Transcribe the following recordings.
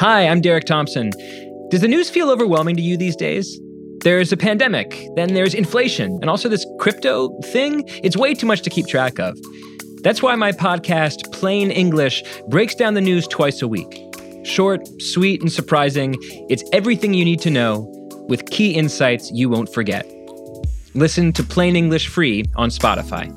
Hi, I'm Derek Thompson. Does the news feel overwhelming to you these days? There's a pandemic, then there's inflation, and also this crypto thing. It's way too much to keep track of. That's why my podcast, Plain English, breaks down the news twice a week. Short, sweet, and surprising, it's everything you need to know with key insights you won't forget. Listen to Plain English free on Spotify.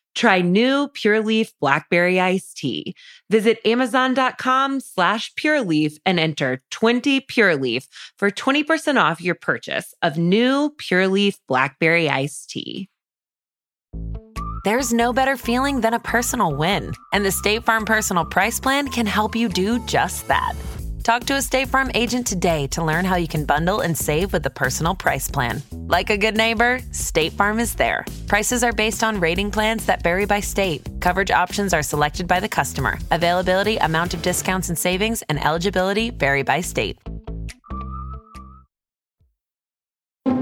Try new Pure Leaf Blackberry Iced Tea. Visit Amazon.com slash Pure Leaf and enter 20 Pure Leaf for 20% off your purchase of new Pure Leaf Blackberry Iced Tea. There's no better feeling than a personal win, and the State Farm Personal Price Plan can help you do just that. Talk to a State Farm agent today to learn how you can bundle and save with the Personal Price Plan. Like a good neighbor, State Farm is there. Prices are based on rating plans that vary by state. Coverage options are selected by the customer. Availability, amount of discounts and savings, and eligibility vary by state. All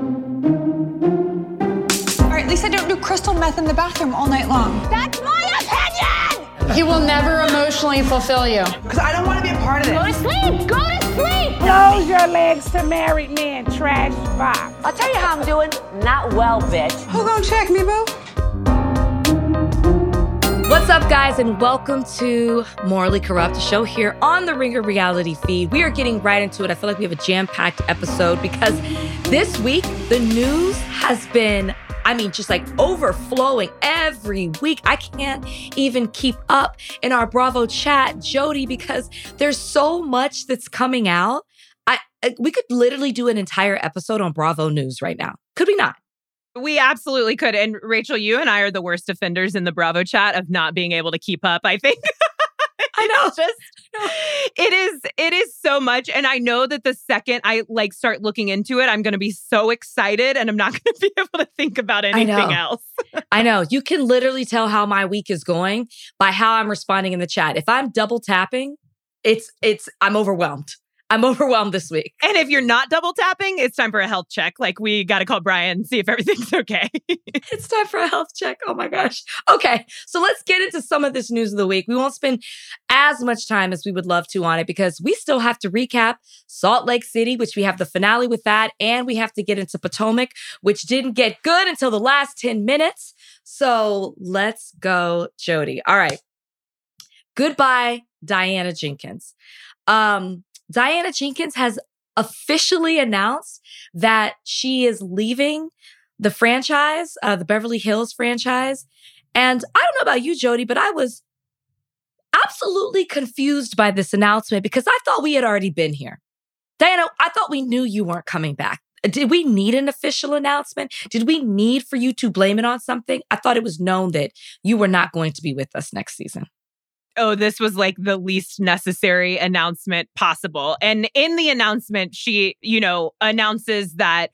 right, at least I don't do crystal meth in the bathroom all night long. That's my opinion! He will never emotionally fulfill you. Because I don't want to be a part of this. Go to sleep! Go to sleep! Close your legs to married men, trash box. I'll tell you how I'm doing. Not well, bitch. Who gonna check me, boo? What's up, guys, and welcome to Morally Corrupt, a show here on the Ringer Reality feed. We are getting right into it. I feel like we have a jam packed episode because this week the news has been, I mean, just like overflowing every week. I can't even keep up in our Bravo chat, Jodi, because there's so much that's coming out. I uh, we could literally do an entire episode on Bravo News right now. Could we not? We absolutely could. And Rachel, you and I are the worst offenders in the Bravo chat of not being able to keep up, I think. I know. It's just it is it is so much and I know that the second I like start looking into it I'm going to be so excited and I'm not going to be able to think about anything else. I know. You can literally tell how my week is going by how I'm responding in the chat. If I'm double tapping, it's it's I'm overwhelmed. I'm overwhelmed this week. And if you're not double tapping, it's time for a health check. Like we got to call Brian see if everything's okay. it's time for a health check. Oh my gosh. Okay. So let's get into some of this news of the week. We won't spend as much time as we would love to on it because we still have to recap Salt Lake City, which we have the finale with that, and we have to get into Potomac, which didn't get good until the last 10 minutes. So let's go, Jodi. All right. Goodbye, Diana Jenkins. Um, Diana Jenkins has officially announced that she is leaving the franchise, uh, the Beverly Hills franchise. And I don't know about you, Jodi, but I was absolutely confused by this announcement because I thought we had already been here. Diana, I thought we knew you weren't coming back. Did we need an official announcement? Did we need for you to blame it on something? I thought it was known that you were not going to be with us next season oh, this was like the least necessary announcement possible. And in the announcement, she, you know, announces that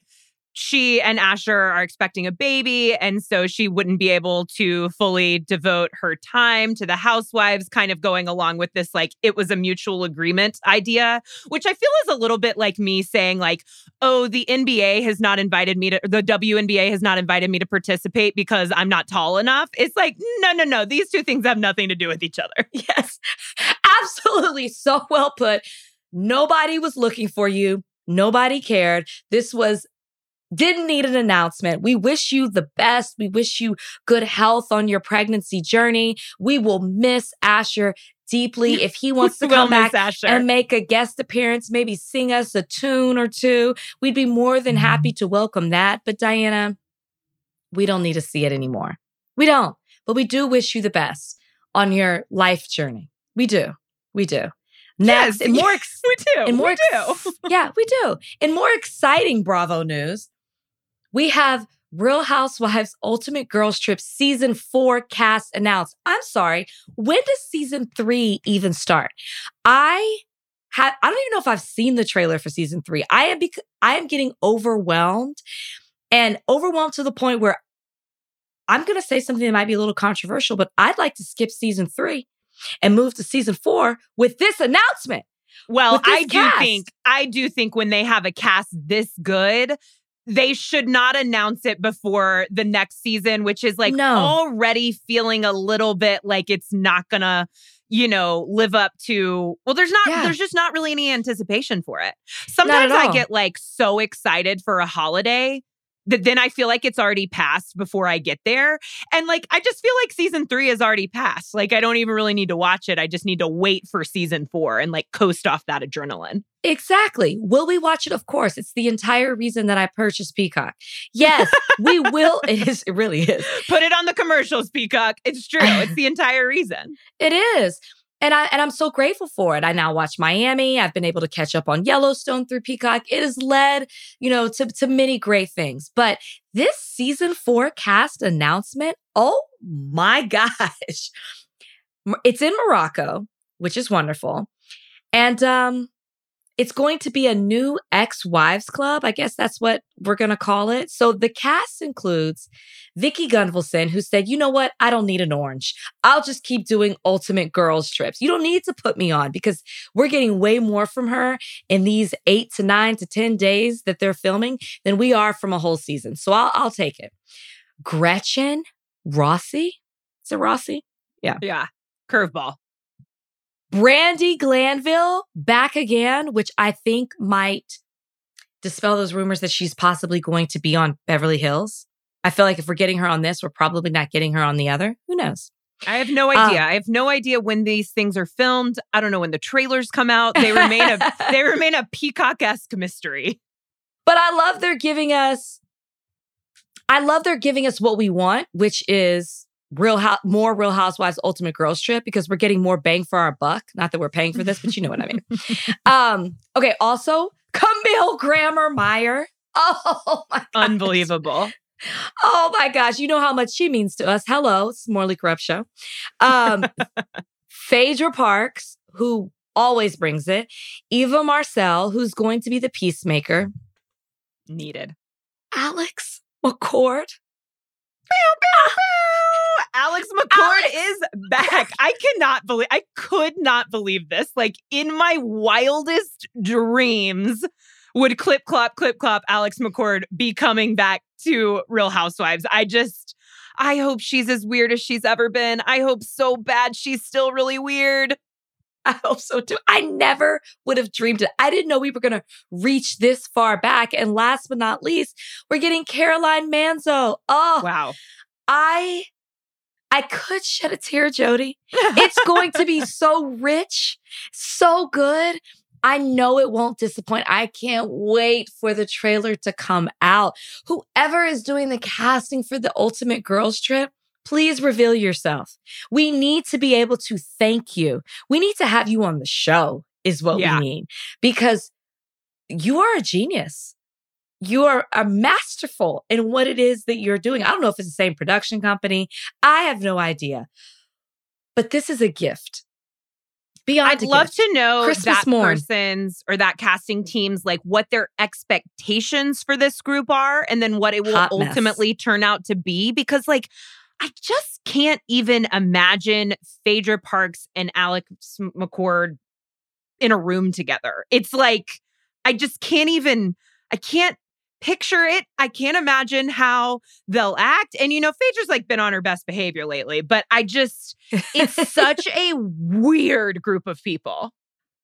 she and Asher are expecting a baby. And so she wouldn't be able to fully devote her time to the housewives, kind of going along with this, like, it was a mutual agreement idea, which I feel is a little bit like me saying, like, oh, the NBA has not invited me to, the WNBA has not invited me to participate because I'm not tall enough. It's like, no, no, no. These two things have nothing to do with each other. Yes, absolutely. So well put. Nobody was looking for you. Nobody cared. This was didn't need an announcement. We wish you the best. We wish you good health on your pregnancy journey. We will miss Asher deeply. If he wants to come back Asher. and make a guest appearance, maybe sing us a tune or two, we'd be more than mm-hmm. happy to welcome that. But Diana, we don't need to see it anymore. We don't. But we do wish you the best on your life journey. We do. We do. Next, yes, and more ex- we do. And more we ex- do. yeah, we do. In more exciting Bravo news, we have Real Housewives Ultimate Girls Trip season four cast announced. I'm sorry, when does season three even start? I ha- I don't even know if I've seen the trailer for season three. I am bec- I am getting overwhelmed and overwhelmed to the point where I'm going to say something that might be a little controversial, but I'd like to skip season three and move to season four with this announcement. Well, this I do cast. think I do think when they have a cast this good, they should not announce it before the next season, which is like No. already feeling a little bit like it's not gonna, you know, live up to well, there's not Yeah. there's just not really any anticipation for it. Sometimes I get like so excited for a holiday that then I feel like it's already passed before I get there. And like, I just feel like season three is already passed. Like, I don't even really need to watch it. I just need to wait for season four and like coast off that adrenaline. Exactly. Will we watch it? Of course. It's the entire reason that I purchased Peacock. Yes, we will. It is. It really is. Put it on the commercials, Peacock. It's true. It's the entire reason. It is. And I and I'm so grateful for it. I now watch Miami. I've been able to catch up on Yellowstone through Peacock. It has led, you know, to, to many great things. But this season four cast announcement, oh my gosh. It's in Morocco, which is wonderful. And um it's going to be a new ex-wives club. I guess that's what we're going to call it. So the cast includes Vicki Gunvalson, who said, you know what? I don't need an orange. I'll just keep doing ultimate girls trips. You don't need to put me on because we're getting way more from her in these eight to nine to 10 days that they're filming than we are from a whole season. So I'll, I'll take it. Gretchen Rossi. Is it Rossi? Yeah. Yeah. Curveball. Brandi Glanville back again, which I think might dispel those rumors that she's possibly going to be on Beverly Hills. I feel like if we're getting her on this, we're probably not getting her on the other. Who knows? I have no um, idea. I have no idea when these things are filmed. I don't know when the trailers come out. They remain a they remain a peacock-esque mystery. But I love they're giving us I love they're giving us what we want, which is real Hou- more Real Housewives Ultimate Girls Trip because we're getting more bang for our buck. Not that we're paying for this, but you know what I mean. um, okay, also Camille Grammer Meyer. Oh my gosh. Unbelievable. Oh my gosh, you know how much she means to us. Hello, it's Morally Corrupt Show. Um, Phaedra Parks, who always brings it. Eva Marcille, who's going to be the peacemaker. Needed. Alex McCord. Alex McCord is back. I cannot believe I could not believe this. Like in my wildest dreams would clip clop clip clop Alex McCord be coming back to Real Housewives. I just I hope she's as weird as she's ever been. I hope so bad she's still really weird. I hope so too. I never would have dreamed it. I didn't know we were going to reach this far back. And last but not least, we're getting Caroline Manzo. Oh, Wow. I I could shed a tear, Jodi. It's going to be so rich, so good. I know it won't disappoint. I can't wait for the trailer to come out. Whoever is doing the casting for the Ultimate Girls Trip, please reveal yourself. We need to be able to thank you. We need to have you on the show, is what Yeah. we need, because you are a genius. You are a masterful in what it is that you're doing. I don't know if it's the same production company. I have no idea. But this is a gift. Beyond I'd love gift. to know Christmas that morn. person's or that casting team's like what their expectations for this group are and then what it will Hot mess. ultimately turn out to be because like I just can't even imagine Phaedra Parks and Alex McCord in a room together. It's like I just can't even I can't picture it. I can't imagine how they'll act. And you know, Phaedra's like been on her best behavior lately, but I just it's such a weird group of people.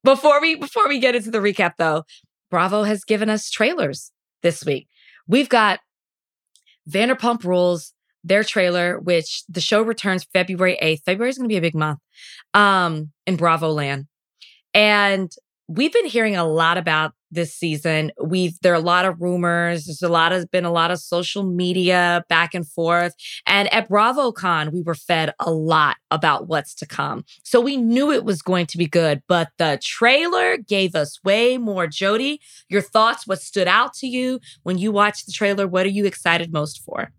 Before we before we get into the recap though, Bravo has given us trailers this week. We've got Vanderpump Rules, their trailer, which the show returns February 8th. February is going to be a big month um, in Bravo land. And we've been hearing a lot about this season. We've there are a lot of rumors. There's a lot has been a lot of social media back and forth. And at BravoCon, we were fed a lot about what's to come. So we knew it was going to be good, but the trailer gave us way more. Jodi, your thoughts, what stood out to you when you watched the trailer? What are you excited most for?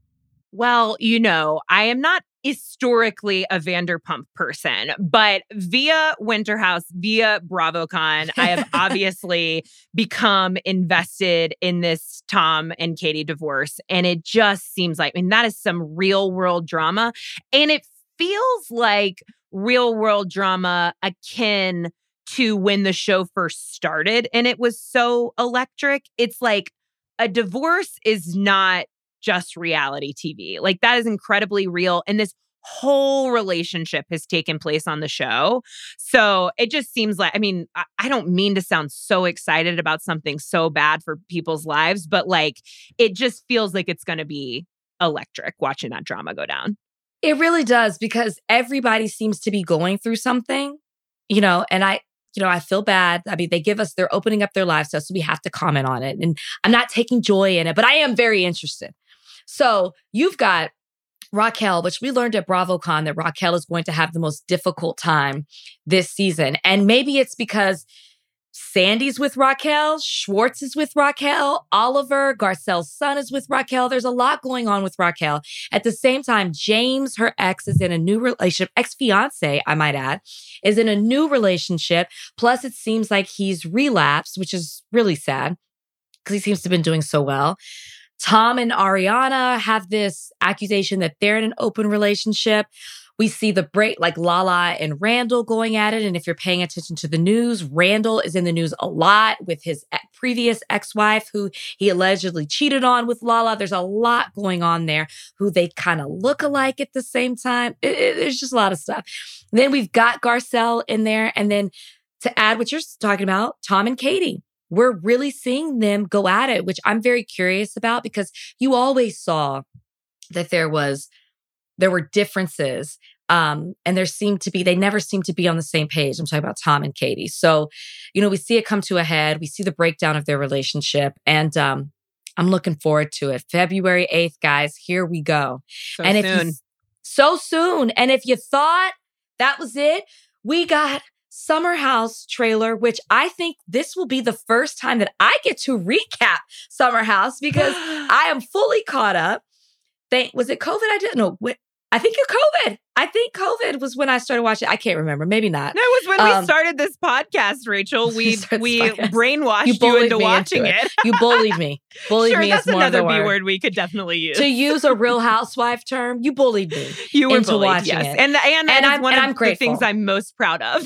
Well, you know, I am not historically a Vanderpump person, but via Winterhouse, via BravoCon, I have obviously become invested in this Tom and Katie divorce. And it just seems like, I mean, that is some real world drama. And it feels like real world drama akin to when the show first started and it was so electric. It's like a divorce is not just reality TV. Like that is incredibly real. And this whole relationship has taken place on the show. So it just seems like, I mean, I, I, don't mean to sound so excited about something so bad for people's lives, but like it just feels like it's going to be electric watching that drama go down. It really does because everybody seems to be going through something, you know, and I, you know, I feel bad. I mean, they give us, they're opening up their lives to us, so we have to comment on it. And I'm not taking joy in it, but I am very interested. So you've got Raquel, which we learned at BravoCon that Raquel is going to have the most difficult time this season. And maybe it's because Sandy's with Raquel, Schwartz is with Raquel, Oliver, Garcelle's son is with Raquel. There's a lot going on with Raquel. At the same time, James, her ex, is in a new relationship, ex fiance, I might add, is in a new relationship. Plus, it seems like he's relapsed, which is really sad because he seems to have been doing so well. Tom and Ariana have this accusation that they're in an open relationship. We see the break, like Lala and Randall going at it. And if you're paying attention to the news, Randall is in the news a lot with his previous ex wife, who he allegedly cheated on with Lala. There's a lot going on there, who they kind of look alike at the same time. It, it, there's just a lot of stuff. then we've got Garcelle in there. And then to add what you're talking about, Tom and Katie we're really seeing them go at it, which I'm very curious about because you always saw that there was there were differences um, and there seemed to be they never seemed to be on the same page. I'm talking about tom and katie. So you know we see it come to a head. We see the breakdown of their relationship and um, i'm looking forward to it. February 8th guys here we go. So and soon. if you, so soon. And if you thought that was it we got Summer House trailer, which I think this will be the first time that I get to recap Summer House because I am fully caught up. Thank was it COVID? I didn't know. I think you're COVID. I think COVID was when I started watching. I can't remember. Maybe not. No, it was when um, we started this podcast, Rachel. We we brainwashed you, you into watching into it. it. you bullied me. Bullied sure, me that's is more another B word. word we could definitely use. To use a real housewife term, you bullied me. You were into bullied, watching yes. it. And and, and I'm, one and of I'm grateful. the things I'm most proud of.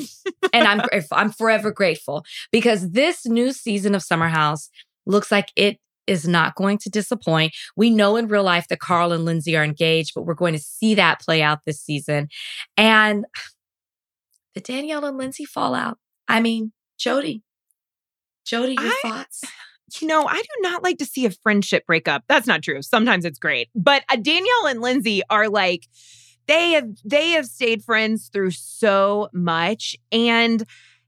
and I'm grateful. I'm forever grateful because this new season of Summer House looks like it is not going to disappoint. We know in real life that Carl and Lindsay are engaged, but we're going to see that play out this season. And the Danielle and Lindsay fallout. I mean, Jodi. Jodi, your I, thoughts? You know, I do not like to see a friendship breakup. That's not true. Sometimes it's great. But uh, Danielle and Lindsay are like, they have they have stayed friends through so much and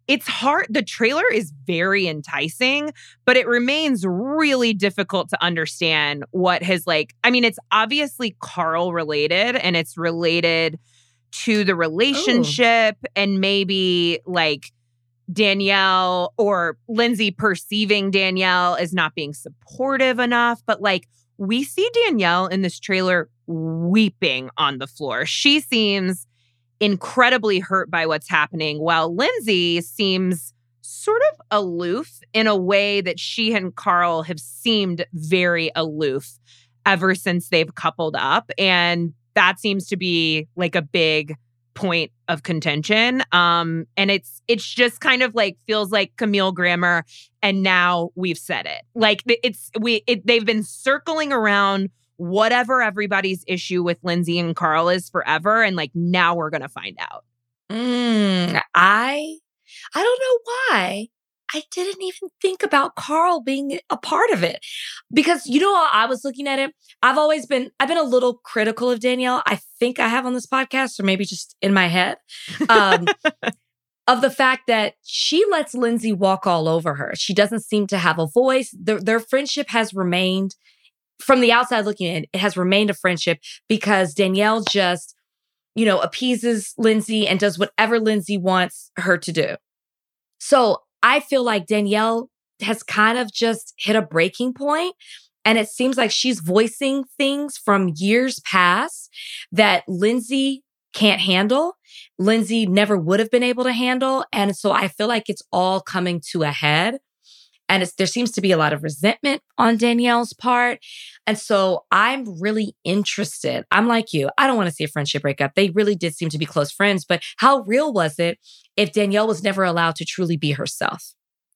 it's hard. The trailer is very enticing, but it remains really difficult to understand what has like, I mean, it's obviously Carl related and it's related to the oh. relationship Ooh. and maybe like Danielle or Lindsay perceiving Danielle as not being supportive enough. But like, we see Danielle in this trailer weeping on the floor. She seems incredibly hurt by what's happening, while Lindsay seems sort of aloof in a way that she and Carl have seemed very aloof ever since they've coupled up. And that seems to be like a big point of contention. Um, and it's it's just kind of like feels like Camille Grammer, and now we've said it. Like it's we it, they've been circling around whatever everybody's issue with Lindsay and Carl is forever. And like now we're going to find out. Mm, I, I don't know why. I didn't even think about Carl being a part of it because you know I was looking at it. I've always been I've been a little critical of Danielle. I think I have on this podcast, or maybe just in my head, um, of the fact that she lets Lindsay walk all over her. She doesn't seem to have a voice. Their, their friendship has remained from the outside looking in, it has remained a friendship because Danielle just, you know, appeases Lindsay and does whatever Lindsay wants her to do. So I feel like Danielle has kind of just hit a breaking point And it seems like she's voicing things from years past that Lindsay can't handle. Lindsay never would have been able to handle. And so I feel like it's all coming to a head. And it's there seems to be a lot of resentment on Danielle's part. And so I'm really interested. I'm like you. I don't want to see a friendship breakup. They really did seem to be close friends, but how real was it if Danielle was never allowed to truly be herself?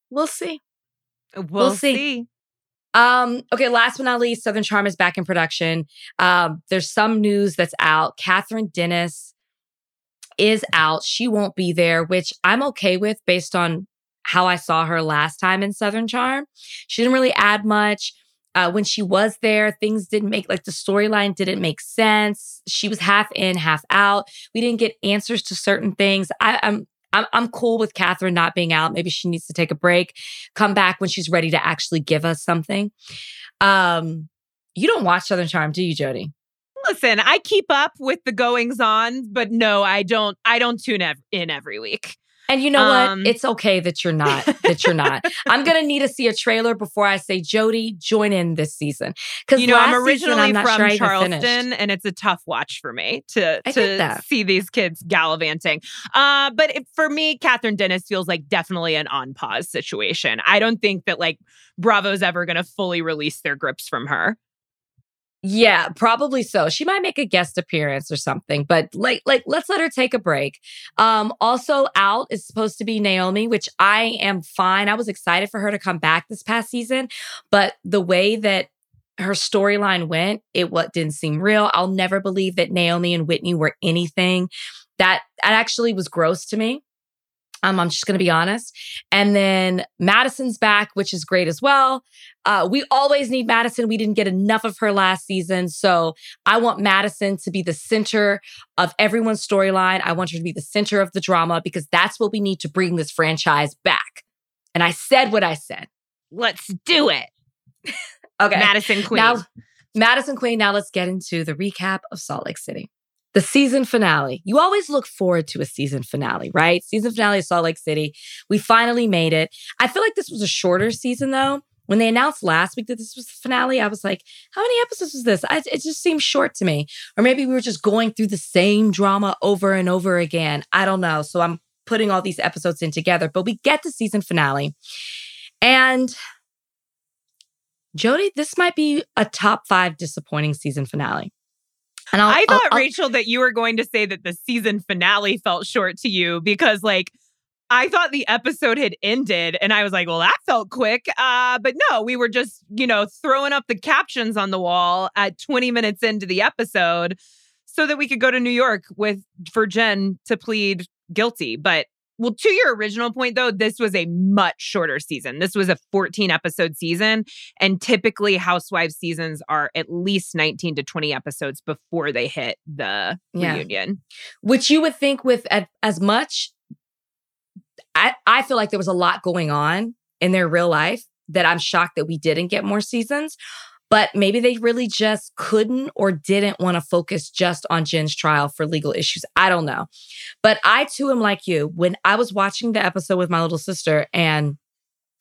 We'll see. We'll, We'll see. see. Um, okay, last but not least, Southern Charm is back in production. Um, there's some news that's out. Kathryn Dennis is out. She won't be there, which I'm okay with based on how I saw her last time in Southern Charm. She didn't really add much. Uh, when she was there, things didn't make like the storyline didn't make sense. She was half in, half out. We didn't get answers to certain things. I, I'm I'm I'm cool with Kathryn not being out. Maybe she needs to take a break, come back when she's ready to actually give us something. Um, you don't watch Southern Charm, do you, Jodi? Listen, I keep up with the goings on, but no, I don't. I don't tune ev- in every week. And you know Um, what? It's okay that you're not. That you're not. I'm gonna need to see a trailer before I say Jodi join in this season because You know, I'm last season, originally I'm from sure Charleston, and it's a tough watch for me to to see these kids gallivanting. Uh, but it, for me, Kathryn Dennis feels like definitely an on pause situation. I don't think that like Bravo's ever going to fully release their grips from her. Yeah, probably so. She might make a guest appearance or something, but like like let's let her take a break. Um also out is supposed to be Naomie, which I am fine. I was excited for her to come back this past season, but the way that her storyline went, it what didn't seem real. I'll never believe that Naomie and Whitney were anything. That that actually was gross to me. Um, I'm just going to be honest. And then Madison's back, which is great as well. Uh, we always need Madison. We didn't get enough of her last season. So I want Madison to be the center of everyone's storyline. I want her to be the center of the drama because that's what we need to bring this franchise back. And I said what I said. Let's do it, Okay. Madison Queen. Now, Madison Queen, now let's get into the recap of Salt Lake City. The season finale. You always look forward to a season finale, right? Season finale of Salt Lake City. We finally made it. I feel like this was a shorter season though. When they announced last week that this was the finale, I was like, how many episodes was this? I, it just seemed short to me. Or maybe we were just going through the same drama over and over again. I don't know. So I'm putting all these episodes in together, but we get the season finale. And Jodi, this might be a top five disappointing season finale. And I'll, I thought, I'll- I'll- Rachel, that you were going to say that the season finale felt short to you because, like, I thought the episode had ended, and I was like, well, that felt quick. Uh, but no, we were just, you know, throwing up the captions on the wall at 20 minutes into the episode so that we could go to New York with for Jen to plead guilty. But well, to your original point, though, this was a much shorter season. This was a 14 episode season. And typically, Housewives seasons are at least 19 to 20 episodes before they hit the Yeah. reunion. which you would think with as much I, I feel like there was a lot going on in their real life that I'm shocked that we didn't get more seasons. But maybe they really just couldn't or didn't want to focus just on Jen's trial for legal issues. I don't know. But I too am like you. When I was watching the episode with my little sister and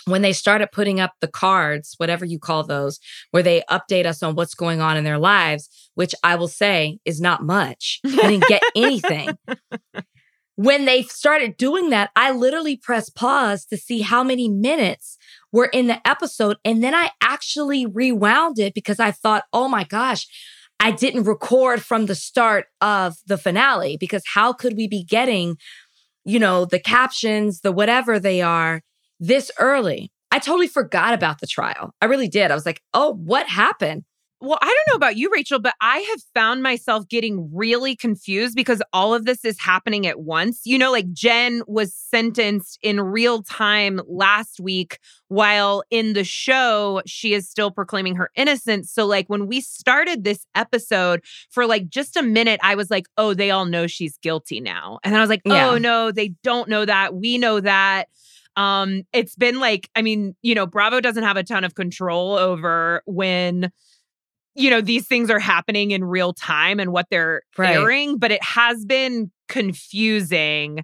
when they started putting up the cards, whatever you call those, where they update us on what's going on in their lives, which I will say is not much. I didn't get anything. when they started doing that, I literally pressed pause to see how many minutes were in the episode. And then I actually rewound it because I thought, oh my gosh, I didn't record from the start of the finale because how could we be getting, you know, the captions, the whatever they are this early? I totally forgot about the trial. I really did. I was like, oh, what happened? Well, I don't know about you, Rachel, but I have found myself getting really confused because all of this is happening at once. You know, like Jen was sentenced in real time last week, while in the show, she is still proclaiming her innocence. So, like, when we started this episode, for like just a minute, I was like, oh, they all know she's guilty now. And then I was like, Yeah. oh, no, they don't know that. We know that. Um, it's been like, I mean, you know, Bravo doesn't have a ton of control over when you know these things are happening in real time and what they're Right. airing but it has been confusing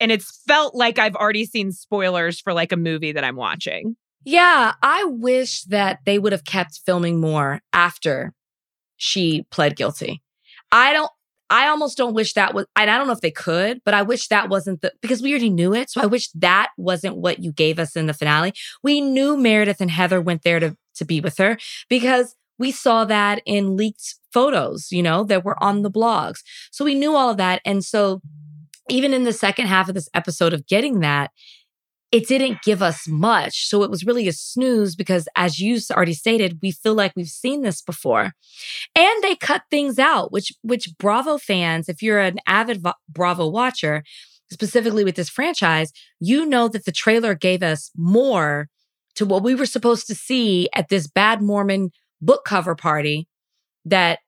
and it's felt like i've already seen spoilers for like a movie that i'm watching Yeah, I wish that they would have kept filming more after she pled guilty. I don't I almost don't wish that was and I don't know if they could, but I wish that wasn't the because we already knew it. So I wish that wasn't what you gave us in the finale. We knew Meredith and Heather went there to to be with her because we saw that in leaked photos, you know, that were on the blogs. So we knew all of that. And so even in the second half of this episode of getting that, it didn't give us much. So it was really a snooze because, as you already stated, we feel like we've seen this before. And they cut things out, which, which Bravo fans, if you're an avid Bravo watcher, specifically with this franchise, you know that the trailer gave us more to what we were supposed to see at this bad Mormon book cover party that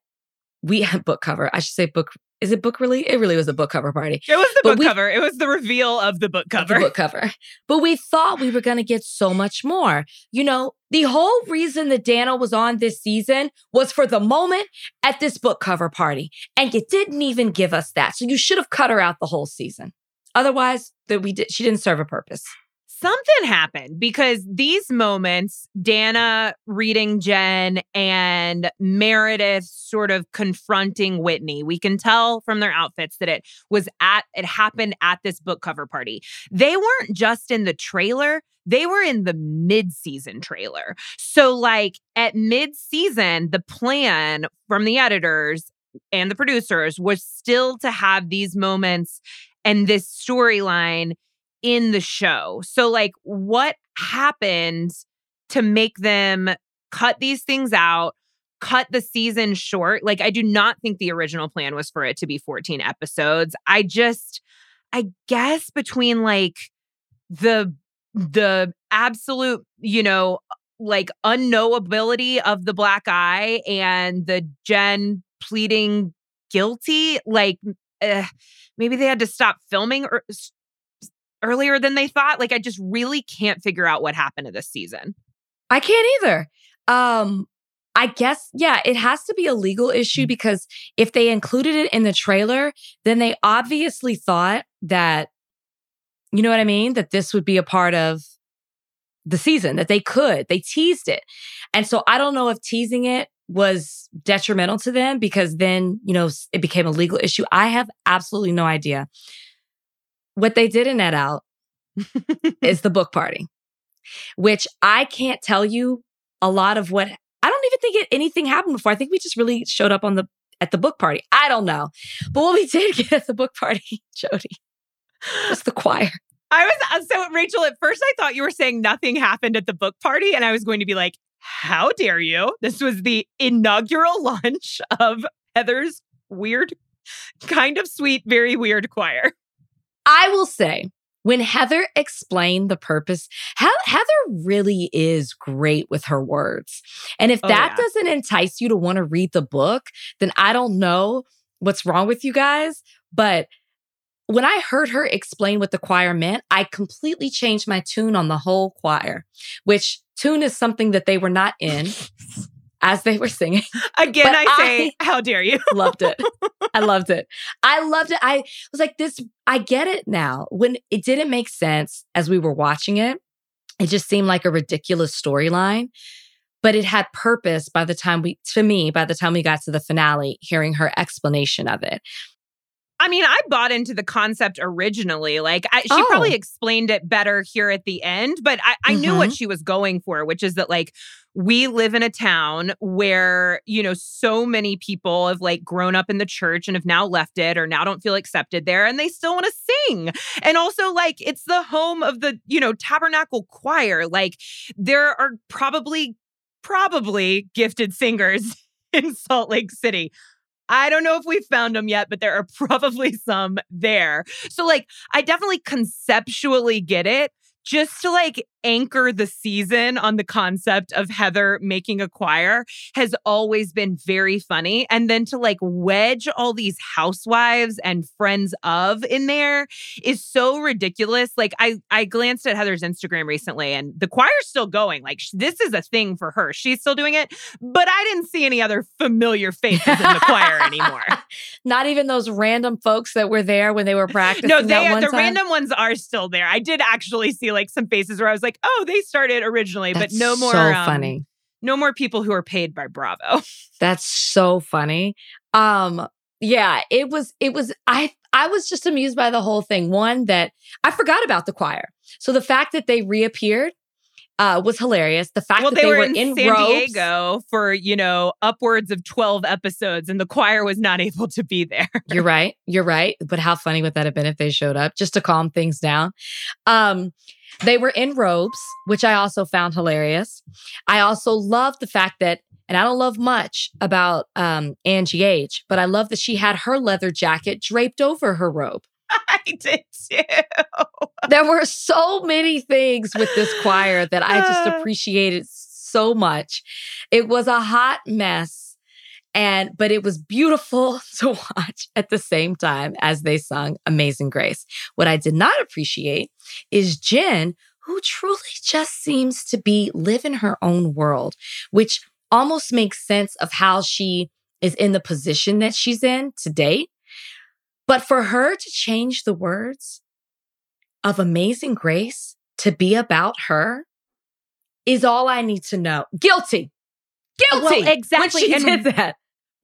we had book cover. I should say book is it book really? It really was a book cover party. It was the but book we, cover. It was the reveal of the book cover. The book cover. But we thought we were going to get so much more. You know, the whole reason that Dana was on this season was for the moment at this book cover party. And you didn't even give us that. So you should have cut her out the whole season. Otherwise, that we did she didn't serve a purpose something happened because these moments, Dana reading Jen and Meredith sort of confronting Whitney, we can tell from their outfits that it was at, it happened at this book cover party. They weren't just in the trailer, they were in the mid-season trailer. So like at mid-season, the plan from the editors and the producers was still to have these moments and this storyline in the show. So, like, what happened to make them cut these things out, cut the season short? Like, I do not think the original plan was for it to be 14 episodes. I just, I guess between like the, the absolute, you know, like unknowability of the black eye and the Jen pleading guilty, like, uh, maybe they had to stop filming or earlier than they thought. Like I just really can't figure out what happened to this season. I can't either. Um I guess yeah, it has to be a legal issue mm. because if they included it in the trailer, then they obviously thought that you know what I mean, that this would be a part of the season that they could. They teased it. And so I don't know if teasing it was detrimental to them because then, you know, it became a legal issue. I have absolutely no idea. What they didn't net out is the book party, which I can't tell you a lot of what I don't even think it, anything happened before. I think we just really showed up on the at the book party. I don't know. But what we did get at the book party, Jodi, was the choir. I was uh, so Rachel, at first I thought you were saying nothing happened at the book party, and I was going to be like, How dare you? This was the inaugural launch of Heather's weird, kind of sweet, very weird choir. I will say, when Heather explained the purpose, Heather really is great with her words. And if oh, that yeah. doesn't entice you to want to read the book, then I don't know what's wrong with you guys. But when I heard her explain what the choir meant, I completely changed my tune on the whole choir, which tune is something that they were not in. as they were singing. Again, but I say, I how dare you? loved it. I loved it. I loved it. I was like, this, I get it now. When it didn't make sense as we were watching it, it just seemed like a ridiculous storyline. But it had purpose by the time we, to me, by the time we got to the finale, hearing her explanation of it. I mean, I bought into the concept originally. Like, I, she oh. probably explained it better here at the end, but I, I mm-hmm. knew what mm-hmm. she was going for, which is that, like, we live in a town where, you know, so many people have like grown up in the church and have now left it or now don't feel accepted there and they still want to sing. And also, like, it's the home of the, you know, tabernacle choir. Like, there are probably, probably gifted singers in Salt Lake City. I don't know if we've found them yet, but there are probably some there. So, like, I definitely conceptually get it just to like anchor the season on the concept of Heather making a choir has always been very funny. And then to like wedge all these housewives and friends of in there is so ridiculous. Like I I glanced at Heather's Instagram recently and the choir's still going. Like this is a thing for her. She's still doing it, but I didn't see any other familiar faces in the choir anymore. Not even those random folks that were there when they were practicing. No, they the time? random ones are still there. I did actually see like some faces where I was like, like, oh, they started originally, That's but no more. So um, funny. No more people who are paid by Bravo. That's so funny. Um, yeah, it was. It was. I. I was just amused by the whole thing. One that I forgot about the choir. So the fact that they reappeared uh, was hilarious. The fact well, that they, they, were, were in, in San robes, Diego for you know upwards of twelve episodes, and the choir was not able to be there. You're right. You're right. But how funny would that have been if they showed up just to calm things down? Um, they were in robes, which I also found hilarious. I also love the fact that, and I don't love much about um, Angie K, but I love that she had her leather jacket draped over her robe. Did too. There were so many things with this choir that I just Uh. appreciated so much. It was a hot mess and but it was beautiful to watch at the same time as they sung Amazing Grace. What I did not appreciate is Jen who truly just seems to be live in her own world, which almost makes sense of how she is in the position that she's in today. But for her to change the words of Amazing Grace to be about her is all I need to know. Guilty. Guilty. Well, exactly. When she And- did that.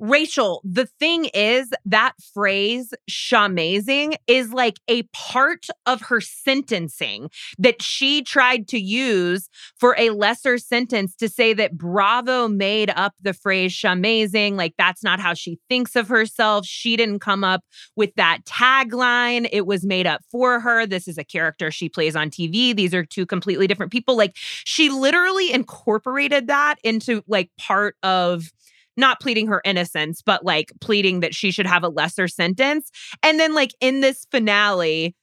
Rachel, the thing is that phrase shamazing is like a part of her sentencing that she tried to use for a lesser sentence to say that Bravo made up the phrase shamazing. Like that's not how she thinks of herself. She didn't come up with that tagline. It was made up for her. This is a character she plays on TV. These are two completely different people. Like she literally incorporated that into like part of not pleading her innocence, but like pleading that she should have a lesser sentence. And then, like, in this finale,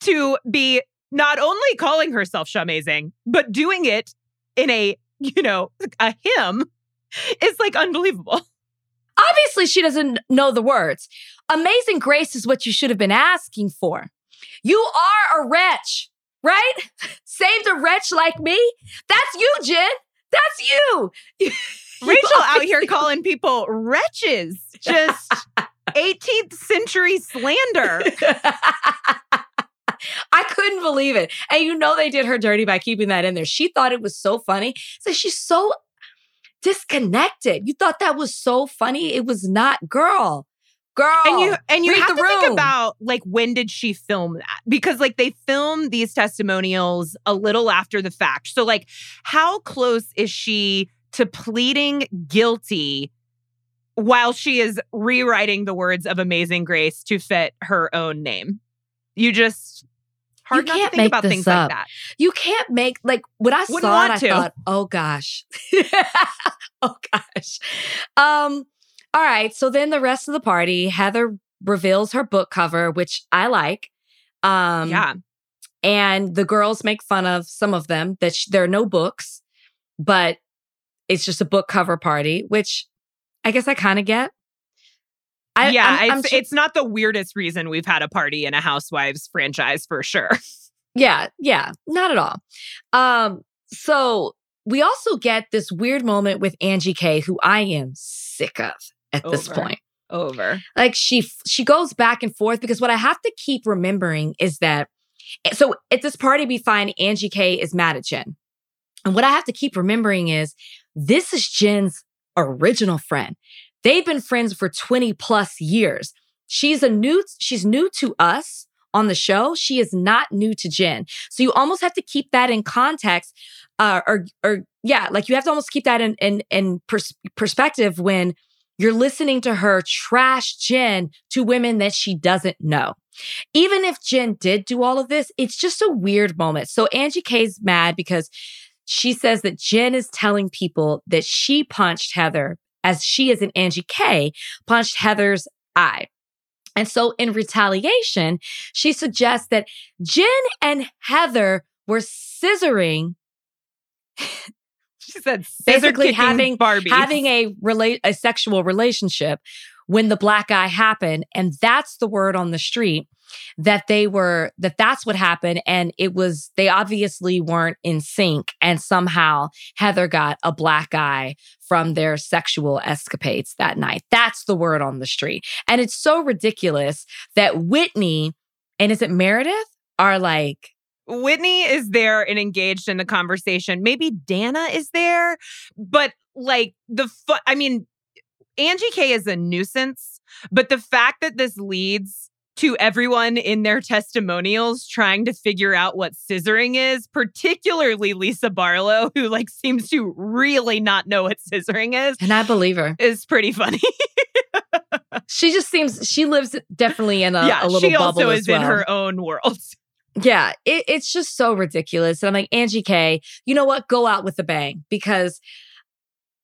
to be not only calling herself Shamazing, but doing it in a, you know, a hymn is like unbelievable. Obviously, she doesn't know the words. Amazing Grace is what you should have been asking for. You are a wretch, right? Saved a wretch like me? That's you, Jen. That's you. Rachel out here calling people wretches. Just 18th century slander. I couldn't believe it. And you know they did her dirty by keeping that in there. She thought it was so funny. So she's so disconnected. You thought that was so funny. It was not, girl. Girl. and you and you have to think about like when did she film that because like they film these testimonials a little after the fact so like how close is she to pleading guilty while she is rewriting the words of amazing grace to fit her own name you just hard to can't think make about this things up. like that You can't make like when I Wouldn't saw it, I to. thought, oh gosh. oh gosh. Um, all right. So then the rest of the party, Heather reveals her book cover, which I like. Um yeah and the girls make fun of some of them that sh- there are no books, but it's just a book cover party, which I guess I kind of get. I, yeah I'm- I'm it's, it's not the weirdest reason we've had a party in a housewives franchise for sure Yeah, yeah, not at all. Um, so we also get this weird moment with Angie K, who I am sick of at this point. over Like she she goes back and forth because what I have to keep remembering is that so at this party we find Angie K is mad at Jen. And what I have to keep remembering is this is Jen's original friend. They've been friends for 20 plus years. She's a new she's new to us on the show. She is not new to Jen. So you almost have to keep that in context uh, or or yeah, like you have to almost keep that in in, in pers- perspective when you're listening to her trash Jen to women that she doesn't know. Even if Jen did do all of this, it's just a weird moment. So Angie K's mad because she says that Jen is telling people that she punched Heather as she as an Angie K punched Heather's eye. And so in retaliation, she suggests that Jen and Heather were scissoring she said basically having Barbies. having a relate a sexual relationship when the black eye happened and that's the word on the street that they were that that's what happened and it was they obviously weren't in sync and somehow Heather got a black eye from their sexual escapades that night. That's the word on the street. And it's so ridiculous that Whitney and is it Meredith? Are like Whitney is there and engaged in the conversation. Maybe Dana is there, but like the fu- I mean, Angie K is a nuisance, but the fact that this leads to everyone in their testimonials trying to figure out what scissoring is, particularly Lisa Barlow, who like seems to really not know what scissoring is, And I believe her. is pretty funny. She just seems she lives definitely in a, yeah, a little she bubble also as is well. in her own world. Yeah, it, it's just so ridiculous. And I'm like, Angie K, you know what? Go out with a bang because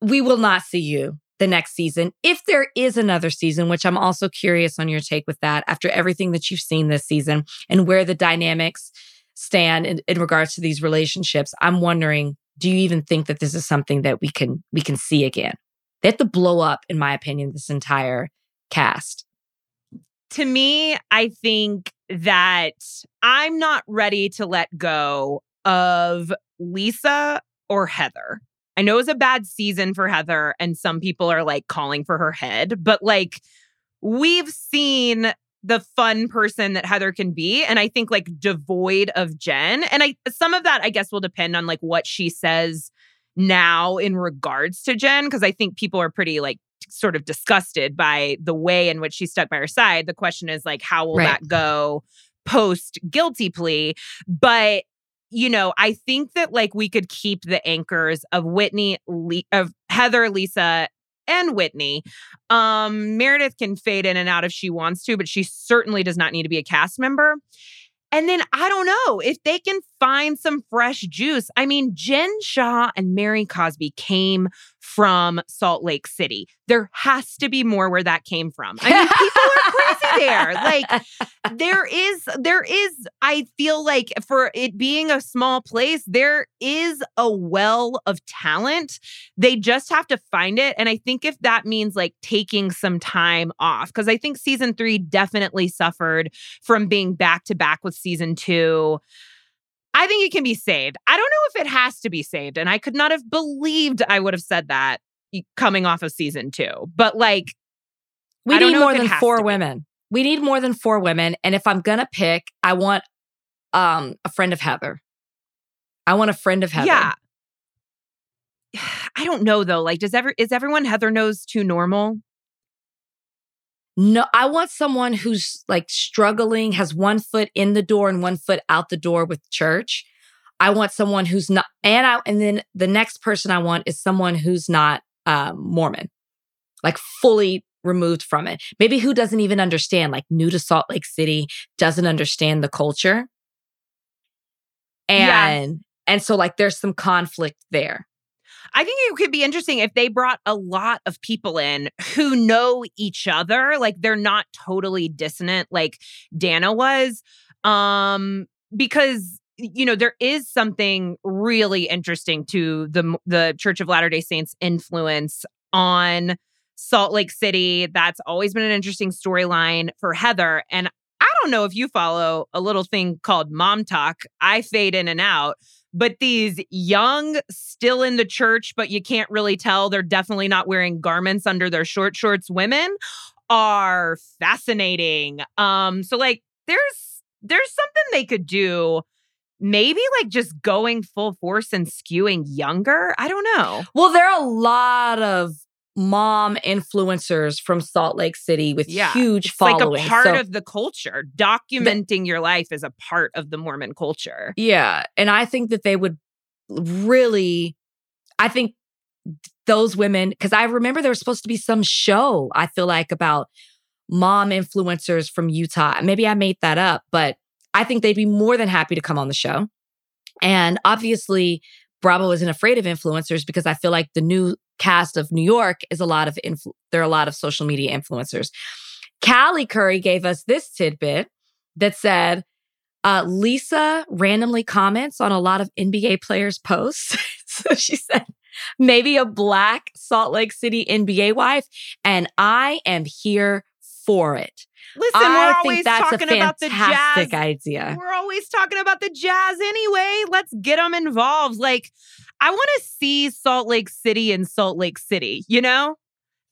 we will not see you the next season. If there is another season, which I'm also curious on your take with that after everything that you've seen this season and where the dynamics stand in, in regards to these relationships, I'm wondering, do you even think that this is something that we can we can see again? They have to blow up, in my opinion, this entire cast. to me, I think that I'm not ready to let go of Lisa or Heather. I know it was a bad season for Heather, and some people are like calling for her head, but like we've seen the fun person that Heather can be, and I think like devoid of Jen. And I some of that I guess will depend on like what she says now in regards to Jen, because I think people are pretty like sort of disgusted by the way in which she stuck by her side. The question is like, how will Right. that go post guilty plea? But you know, I think that like we could keep the anchors of Whitney, Le- of Heather, Lisa, and Whitney. Um, Meredith can fade in and out if she wants to, but she certainly does not need to be a cast member. And then I don't know if they can find some fresh juice. I mean, Jen Shah and Mary Cosby came from Salt Lake City. There has to be more where that came from. I mean, people are crazy there. Like there is there is I feel like for it being a small place, there is a well of talent. They just have to find it and I think if that means like taking some time off cuz I think season 3 definitely suffered from being back to back with season 2. I think it can be saved. I don't know if it has to be saved and I could not have believed I would have said that coming off of season 2. But like We need more than four to women. We need more than four women. And if I'm gonna pick, I want um a friend of Heather. I want a friend of Heather. Yeah. I don't know though. Like, does ever is everyone Heather knows too normal? No, I want someone who's like struggling, has one foot in the door and one foot out the door with church. I want someone who's not, and I, and then the next person I want is someone who's not um, Mormon, like fully removed from it. Maybe who doesn't even understand, like new to Salt Lake City, doesn't understand the culture, Yeah. and and so like there's some conflict there. I think it could be interesting if they brought a lot of people in who know each other, like they're not totally dissonant like Danna was. Um because you know there is something really interesting to the the Church of Latter-day Saints influence on Salt Lake City. That's always been an interesting storyline for Heather and I don't know if you follow a little thing called MomTok. I fade in and out but these young, still in the church, but you can't really tell they're definitely not wearing garments under their short shorts women are fascinating. Um, so like there's there's something they could do, maybe like just going full force and skewing younger. I don't know. Well, there are a lot of mom influencers from Salt Lake City with Yeah, huge It's following. like a part So- of the culture. Documenting your life is a part of the Mormon culture. Yeah. And I think that they would really, I think those women, because I remember there was supposed to be some show, I feel like, about mom influencers from Utah. Maybe I made that up, but I think they'd be more than happy to come on the show. And obviously, Bravo isn't afraid of influencers because I feel like the new cast of New York is a lot of influ- there are a lot of social media influencers. Callie Curry gave us this tidbit that said uh, Lisa randomly comments on a lot of NBA players' posts. so she said, maybe a black Salt Lake City NBA wife, and I am here for it. Listen, I we're always talking about the jazz. idea. We're always talking about the jazz anyway. Let's get them involved. Like, I want to see Salt Lake City in Salt Lake City, you know?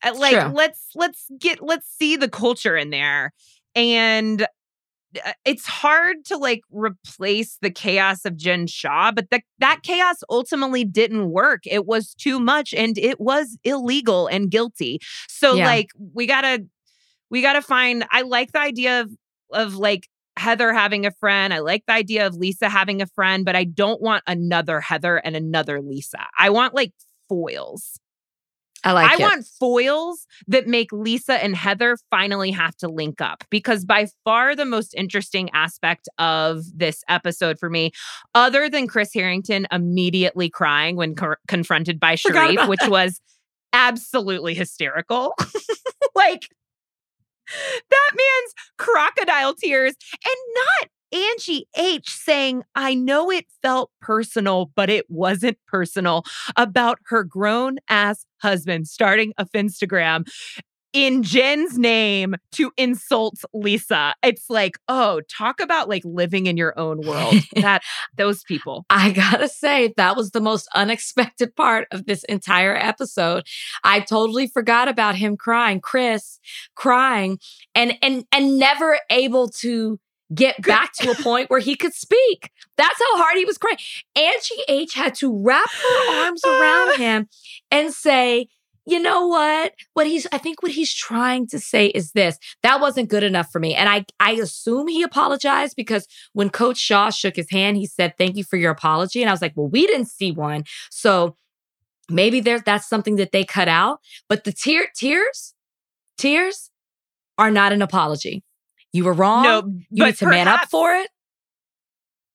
Uh, Like, True. let's let's get let's see the culture in there. And uh, it's hard to like replace the chaos of Jen Shah, but the, that chaos ultimately didn't work. It was too much and it was illegal and guilty. So Yeah. like we gotta we gotta find I like the idea of of like Heather having a friend. I like the idea of Lisa having a friend, but I don't want another Heather and another Lisa. I want like foils. I like I it. want foils that make Lisa and Heather finally have to link up because by far the most interesting aspect of this episode for me, other than Chris Harrington immediately crying when co- confronted by Sharrieff, which was absolutely hysterical. like that man's crocodile tears and not Angie H saying, I know it felt personal, but it wasn't personal about her grown ass husband starting a Finstagram in Jen's name to insult Lisa. It's like, oh, talk about like living in your own world. that those people. I gotta say, that was the most unexpected part of this entire episode. I totally forgot about him crying, Chris crying, and and and never able to get back to a point where he could speak. That's how hard he was crying. Angie H had to wrap her arms around him and say, you know what? What he's I think what he's trying to say is this. That wasn't good enough for me. And I I assume he apologized because when Coach Shah shook his hand, he said, Thank you for your apology. And I was like, Well, we didn't see one. So maybe there's that's something that they cut out. But the tear tears, tears are not an apology. You were wrong. No, you need to man up perhaps- for it.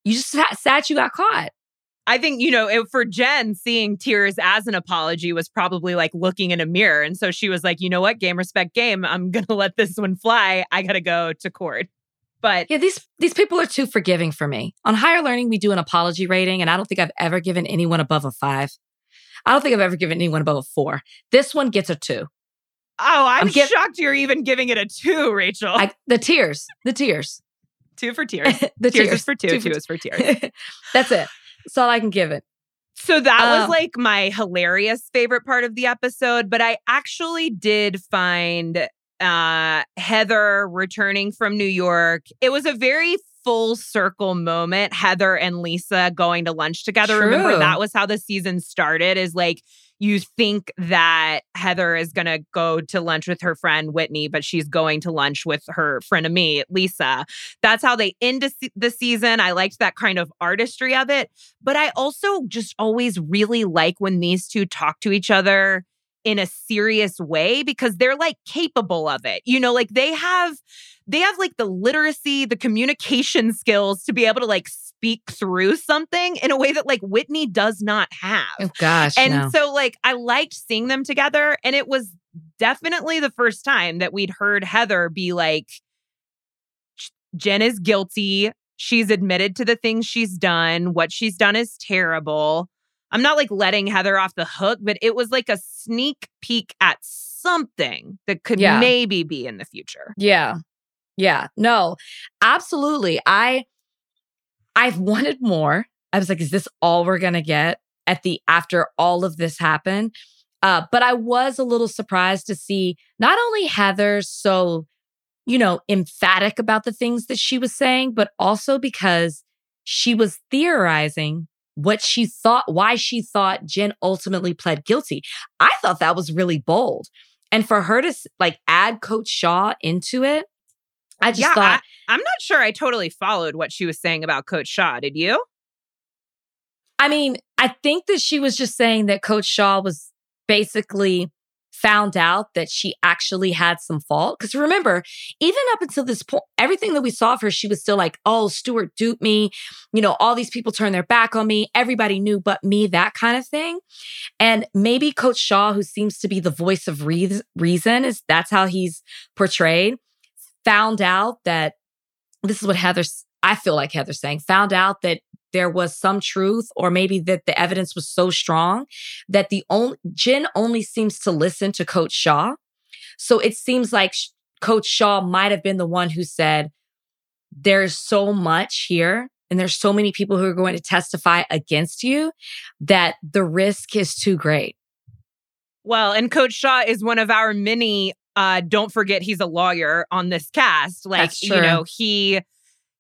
You just sat, sat you got caught. I think, you know, it, for Jen, seeing tears as an apology was probably like looking in a mirror. And so she was like, you know what? Game, respect, game. I'm going to let this one fly. I got to go to court. But Yeah, these these people are too forgiving for me. On higher learning, we do an apology rating, and I don't think I've ever given anyone above a five. I don't think I've ever given anyone above a four. This one gets a two. oh, I'm, I'm giv- shocked you're even giving it a two, Rachel. I, the tears, the tears, two for tears. the tears, tears. is for two, two is for tears. That's it. That's all I can give it. So that was Um, like my hilarious favorite part of the episode, but I actually did find uh Heather returning from New York. It was a very full circle moment Heather and Lisa going to lunch together. Remember that was how the season started is like you think that Heather is going to go to lunch with her friend Whitney, but she's going to lunch with her friend of me, Lisa. That's how they end the season. I liked that kind of artistry of it. But I also just always really like when these two talk to each other in a serious way because they're like capable of it. You know, like they have they have like the literacy, the communication skills to be able to like speak through something in a way that like Whitney does not have. Oh gosh, And no. so like I liked seeing them together and it was definitely the first time that we'd heard Heather be like Jen is guilty. She's admitted to the things she's done. What she's done is terrible. I'm not like letting Heather off the hook, but it was like a sneak peek at something that could Yeah. maybe be in the future. Yeah. Yeah. No, absolutely. I I've wanted more. I was like, is this all we're gonna get at the after all of this happened? Uh, but I was a little surprised to see not only Heather so, you know, emphatic about the things that she was saying, but also because she was theorizing what she thought, why she thought Jen ultimately pled guilty. I thought that was really bold. And for her to like add Coach Shah into it, I just yeah, thought, I, I'm not sure I totally followed what she was saying about Coach Shah. Did you? I mean, I think that she was just saying that Coach Shah was basically found out that she actually had some fault. Because remember, even up until this point, everything that we saw of her, she was still like, oh, Stuart duped me. You know, all these people turned their back on me. Everybody knew but me, that kind of thing. And maybe Coach Shah, who seems to be the voice of reas- reason, is that's how he's portrayed, found out that this is what Heather's, I feel like Heather's saying, found out that there was some truth or maybe that the evidence was so strong that the only Jen only seems to listen to coach Shah. So it seems like sh- coach Shah might have been the one who said there's so much here and there's so many people who are going to testify against you that the risk is too great. Well, and Coach Shah is one of our many uh don't forget he's a lawyer on this cast. Like, you know, he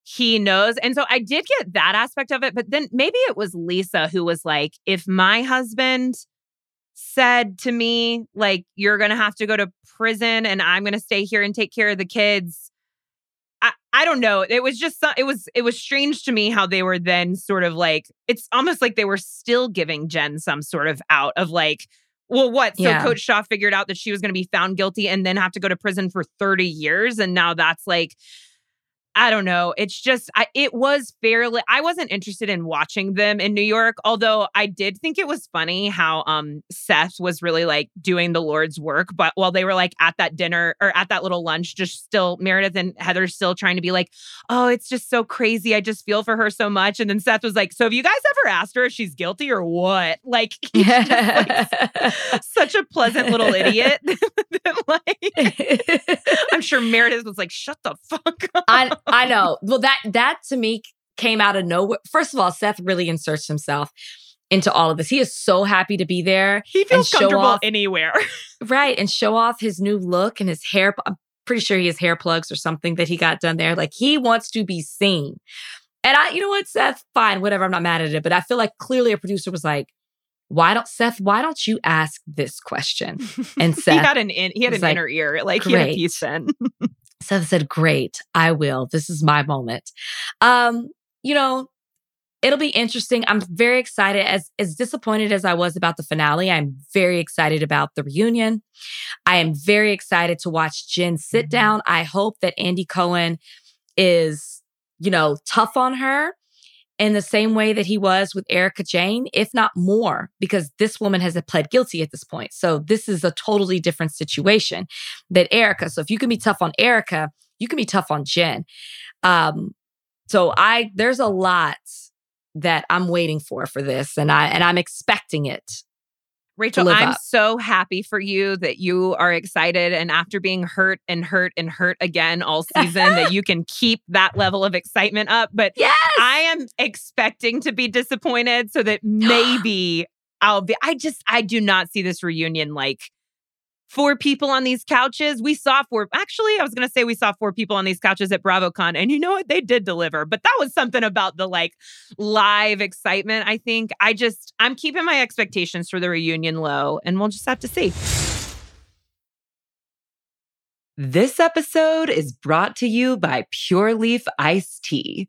he knows. And so I did get that aspect of it, but then maybe it was Lisa who was like, if my husband said to me, like, you're going to have to go to prison and I'm going to stay here and take care of the kids. I, I don't know. It was just, it was, it was strange to me how they were then sort of like, it's almost like they were still giving Jen some sort of out of like, well, what? So Yeah. Coach Shah figured out that she was going to be found guilty and then have to go to prison for 30 years. And now that's like, I don't know. It's just, I, it was fairly, I wasn't interested in watching them in New York, although I did think it was funny how um Seth was really like doing the Lord's work. But while they were like at that dinner or at that little lunch, just still, Meredith and Heather still trying to be like, oh, it's just so crazy. I just feel for her so much. And then Seth was like, so have you guys ever asked her if she's guilty or what? Like, he's just like such a pleasant little idiot. like, I'm sure Meredith was like, shut the fuck up. I I know. Well, that that to me came out of nowhere. First of all, Seth really inserts himself into all of this. He is so happy to be there. He feels comfortable off- anywhere. Right. And show off his new look and his hair. I'm pretty sure he has hair plugs or something that he got done there. Like he wants to be seen. And I, you know what, Seth, fine, whatever. I'm not mad at it. But I feel like clearly a producer was like, why don't Seth, why don't you ask this question? And he Seth had an in, he had an like, inner ear, like he had a piece in. Seth said, Great, I will. This is my moment. Um, you know, it'll be interesting. I'm very excited. As as disappointed as I was about the finale, I'm very excited about the reunion. I am very excited to watch Jen sit down. I hope that Andy Cohen is, you know, tough on her in the same way that he was with Erika Jayne, if not more, because this woman has pled guilty at this point. So this is a totally different situation than Erika. So if you can be tough on Erica, you can be tough on Jen. Um, so I there's a lot that I'm waiting for for this, and I and I'm expecting it. Rachel, I'm up. so happy for you that you are excited and after being hurt and hurt and hurt again all season that you can keep that level of excitement up. But Yes, I am expecting to be disappointed so that maybe I'll be I just I do not see this reunion like four people on these couches. We saw four actually, I was gonna say we saw four people on these couches at BravoCon, and you know what? They did deliver, but that was something about the like live excitement. I think I just I'm keeping my expectations for the reunion low, and we'll just have to see. This episode is brought to you by Pure Leaf Iced Tea.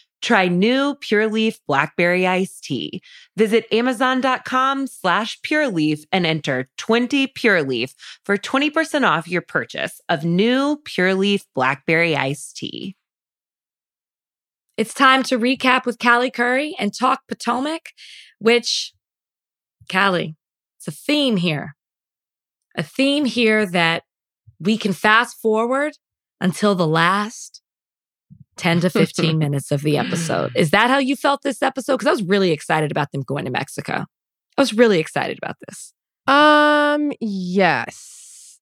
Try new Pure Leaf Blackberry Iced Tea. Visit Amazon.com slash Pure Leaf and enter 20 Pure Leaf for 20% off your purchase of new Pure Leaf Blackberry Iced Tea. it's time to recap with Callie Curry and talk Potomac, which Callie, it's a theme here, a theme here that we can fast forward until the last 10 to 15 minutes of the episode. Is that how you felt this episode? Because I was really excited about them going to Mexico. I was really excited about this. Um, yes.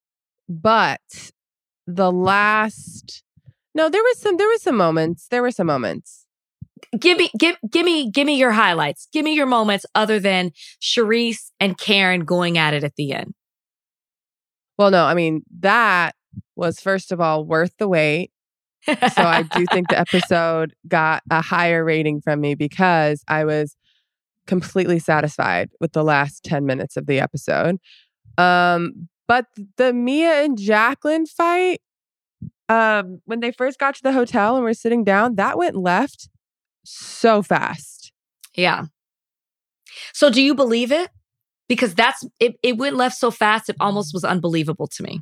But the last No, there was some there was some moments. There were some moments. Give me, give, give me, give me your highlights. Give me your moments other than Charrisse and Karen going at it at the end. Well, no, I mean, that was first of all worth the wait. So I do think the episode got a higher rating from me because I was completely satisfied with the last 10 minutes of the episode. Um, but the Mia and Jacqueline fight, um, when they first got to the hotel and were sitting down, that went left so fast. Yeah. So do you believe it? Because that's it, it went left so fast it almost was unbelievable to me.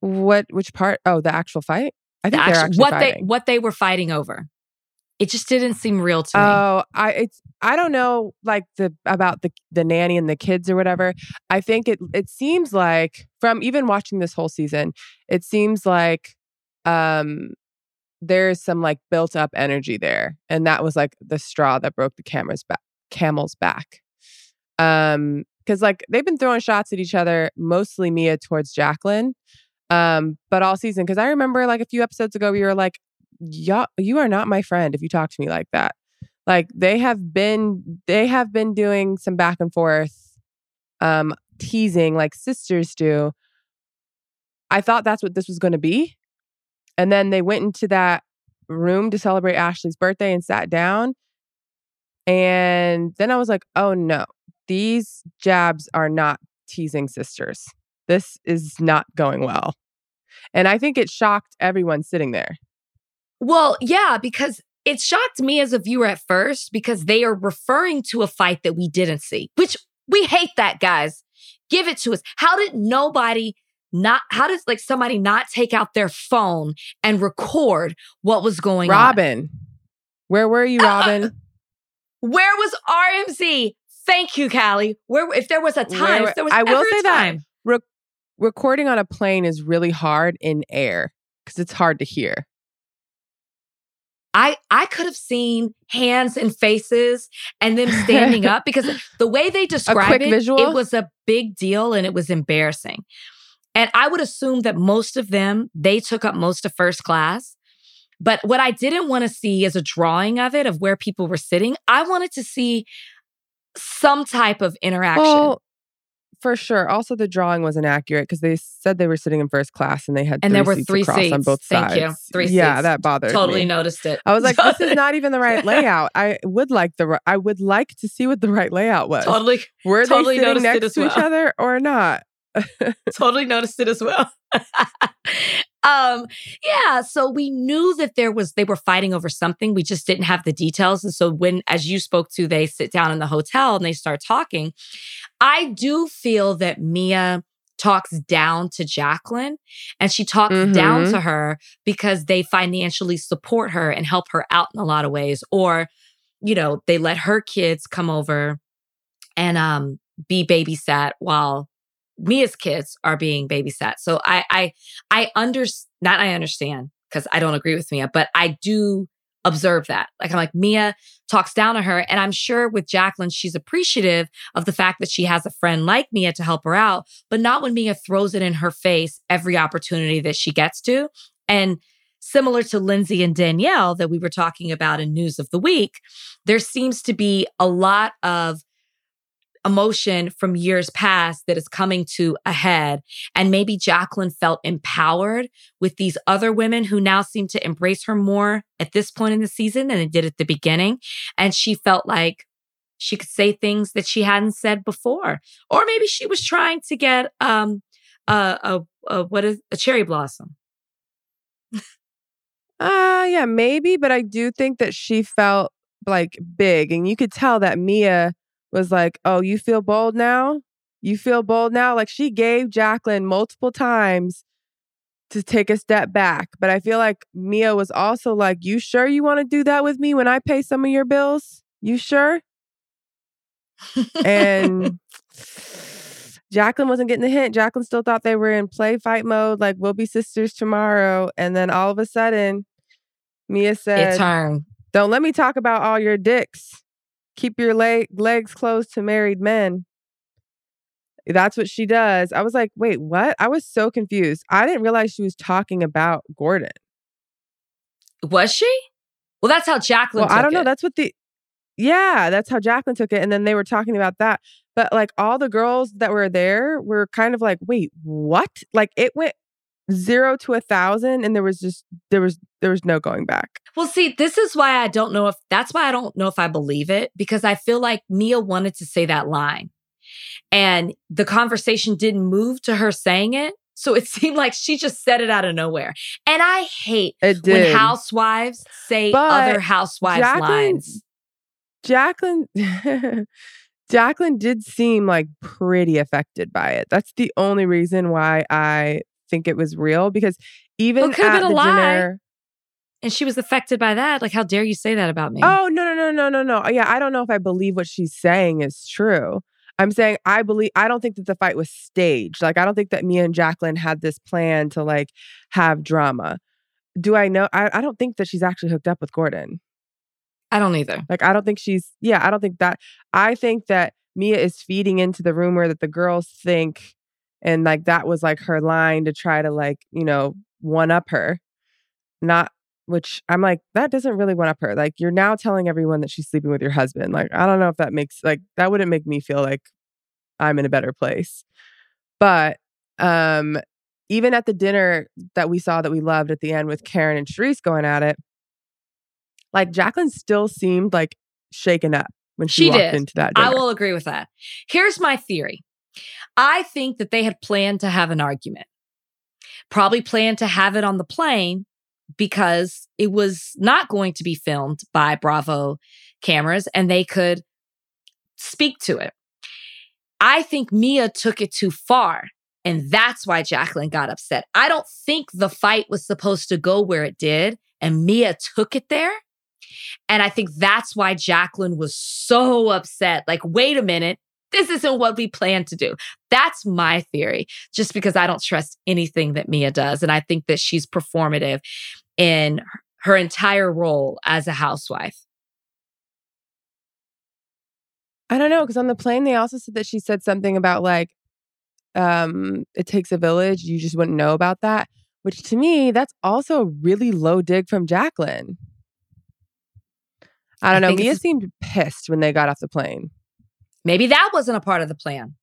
What which part? Oh, the actual fight? I think actually what fighting. they what they were fighting over. It just didn't seem real to me. Oh, I it's I don't know like the about the the nanny and the kids or whatever. I think it it seems like from even watching this whole season, it seems like um there's some like built up energy there and that was like the straw that broke the camera's back camel's back. Um cuz like they've been throwing shots at each other, mostly Mia towards Jacqueline. Um, but all season because I remember like a few episodes ago we were like, "Yeah, you are not my friend if you talk to me like that." Like they have been they have been doing some back and forth um teasing like sisters do. I thought that's what this was going to be. And then they went into that room to celebrate Ashley's birthday and sat down. And then I was like, "Oh no. These jabs are not teasing sisters. This is not going well." And I think it shocked everyone sitting there. Well, yeah, because it shocked me as a viewer at first because they are referring to a fight that we didn't see, which we hate that, guys. Give it to us. How did nobody not, how does like somebody not take out their phone and record what was going Robyn, on? Robyn, where were you, Robyn? Where was RMZ? Thank you, Callie. Where, if there was a time, Where- if there was I will say that time. re- recording on a plane is really hard in air because it's hard to hear. I I could have seen hands and faces and them standing up because the way they described it, visual? it was a big deal and it was embarrassing. And I would assume that most of them they took up most of first class. But what I didn't want to see is a drawing of it of where people were sitting. I wanted to see some type of interaction. Well, for sure. Also, the drawing was inaccurate because they said they were sitting in first class and they had And three there were seats three seats on both Thank sides. Thank you. Three yeah, seats. that bothered me. totally me. noticed it. I was like, this is not even the right layout. I would like the I would like to see what the right layout was. totally Were totally they sitting next to each other or not? totally noticed it as well. um, yeah, so we knew that there was they were fighting over something. We just didn't have the details. And so when as you spoke to, they sit down in the hotel and they start talking. I do feel that Mia talks down to Jacqueline and she talks down Mhm. to her because they financially support her and help her out in a lot of ways. Or, you know, they let her kids come over and um be babysat while Mia's kids are being babysat. So I I I under not I understand because I don't agree with Mia, but I do observe that. Like I'm like Mia talks down to her, and I'm sure with Jacqueline she's appreciative of the fact that she has a friend like Mia to help her out, but not when Mia throws it in her face every opportunity that she gets to. And similar to Lindsay and Danielle that we were talking about in News of the Week, there seems to be a lot of emotion from years past that is coming to a head. And maybe Jacqueline felt empowered with these other women who now seem to embrace her more at this point in the season than they did at the beginning. And she felt like she could say things that she hadn't said before. Or maybe she was trying to get um a, a, a what is a cherry blossom. Uh yeah, maybe, but I do think that she felt like big and you could tell that Mia was like, "Oh, you feel bold now? You feel bold now?" Like she gave Jacqueline multiple times to take a step back, but I feel like Mia was also like, "You sure you want to do that with me when I pay some of your bills? You sure?" And Jacqueline wasn't getting the hint. Jacqueline still thought they were in play fight mode, like we'll be sisters tomorrow. And then all of a sudden, Mia it said, turned. Don't let me talk about all your dicks. Keep your leg- legs closed to married men. That's what she does. I was like, wait, what? I was so confused. I didn't realize she was talking about Gordon. Was she? Well, that's how Jacqueline Well, I don't know. it. That's what the yeah, that's how Jacqueline took it. And then they were talking about that. But like all the girls that were there were kind of like, wait, what? Like it went zero to a thousand and there was just there was there was no going back. Well, see, this is why I don't know if that's why I don't know if I believe it because I feel like Mia wanted to say that line and the conversation didn't move to her saying it. So it seemed like she just said it out of nowhere. And I hate when housewives say But other housewives' Jacqueline- lines. Jacqueline Jacqueline did seem like pretty affected by it. That's the only reason why I think it was real because even could've at been a the lie. dinner And she was affected by that. Like, how dare you say that about me? Oh no no no no no no. Uh, yeah, I don't know if I believe what she's saying is true. I'm saying I believe I don't think that the fight was staged. Like I don't think that Mia and Jacqueline had this plan to like have drama. Do I know? I, I don't think that she's actually hooked up with Gordon. I don't either. Like I don't think she's yeah, I don't think that I think that Mia is feeding into the rumor that the girls think And like that was like her line to try to like, you know, one up her. Not which I'm like, that doesn't really one up her. Like you're now telling everyone that she's sleeping with your husband. Like, I don't know if that makes like that wouldn't make me feel like I'm in a better place. But um even at the dinner that we saw that we loved at the end with Karen and Charrisse going at it, like Jacqueline still seemed like shaken up when she, She walked did. into that dinner. I will agree with that. Here's my theory I think that they had planned to have an argument, probably planned to have it on the plane because it was not going to be filmed by Bravo cameras and they could speak to it. I think Mia took it too far. And that's why Jacqueline got upset. I don't think the fight was supposed to go where it did, and Mia took it there. And I think that's why Jacqueline was so upset. Like, wait a minute, this isn't what we planned to do. That's my theory, just because I don't trust anything that Mia does. And I think that she's performative in her entire role as a housewife. I don't know because on the plane they also said that she said something about like um it takes a village. You just wouldn't know about that, which to me that's also a really low dig from Jacqueline. I don't I know. Mia seemed pissed when they got off the plane. Maybe that wasn't a part of the plan.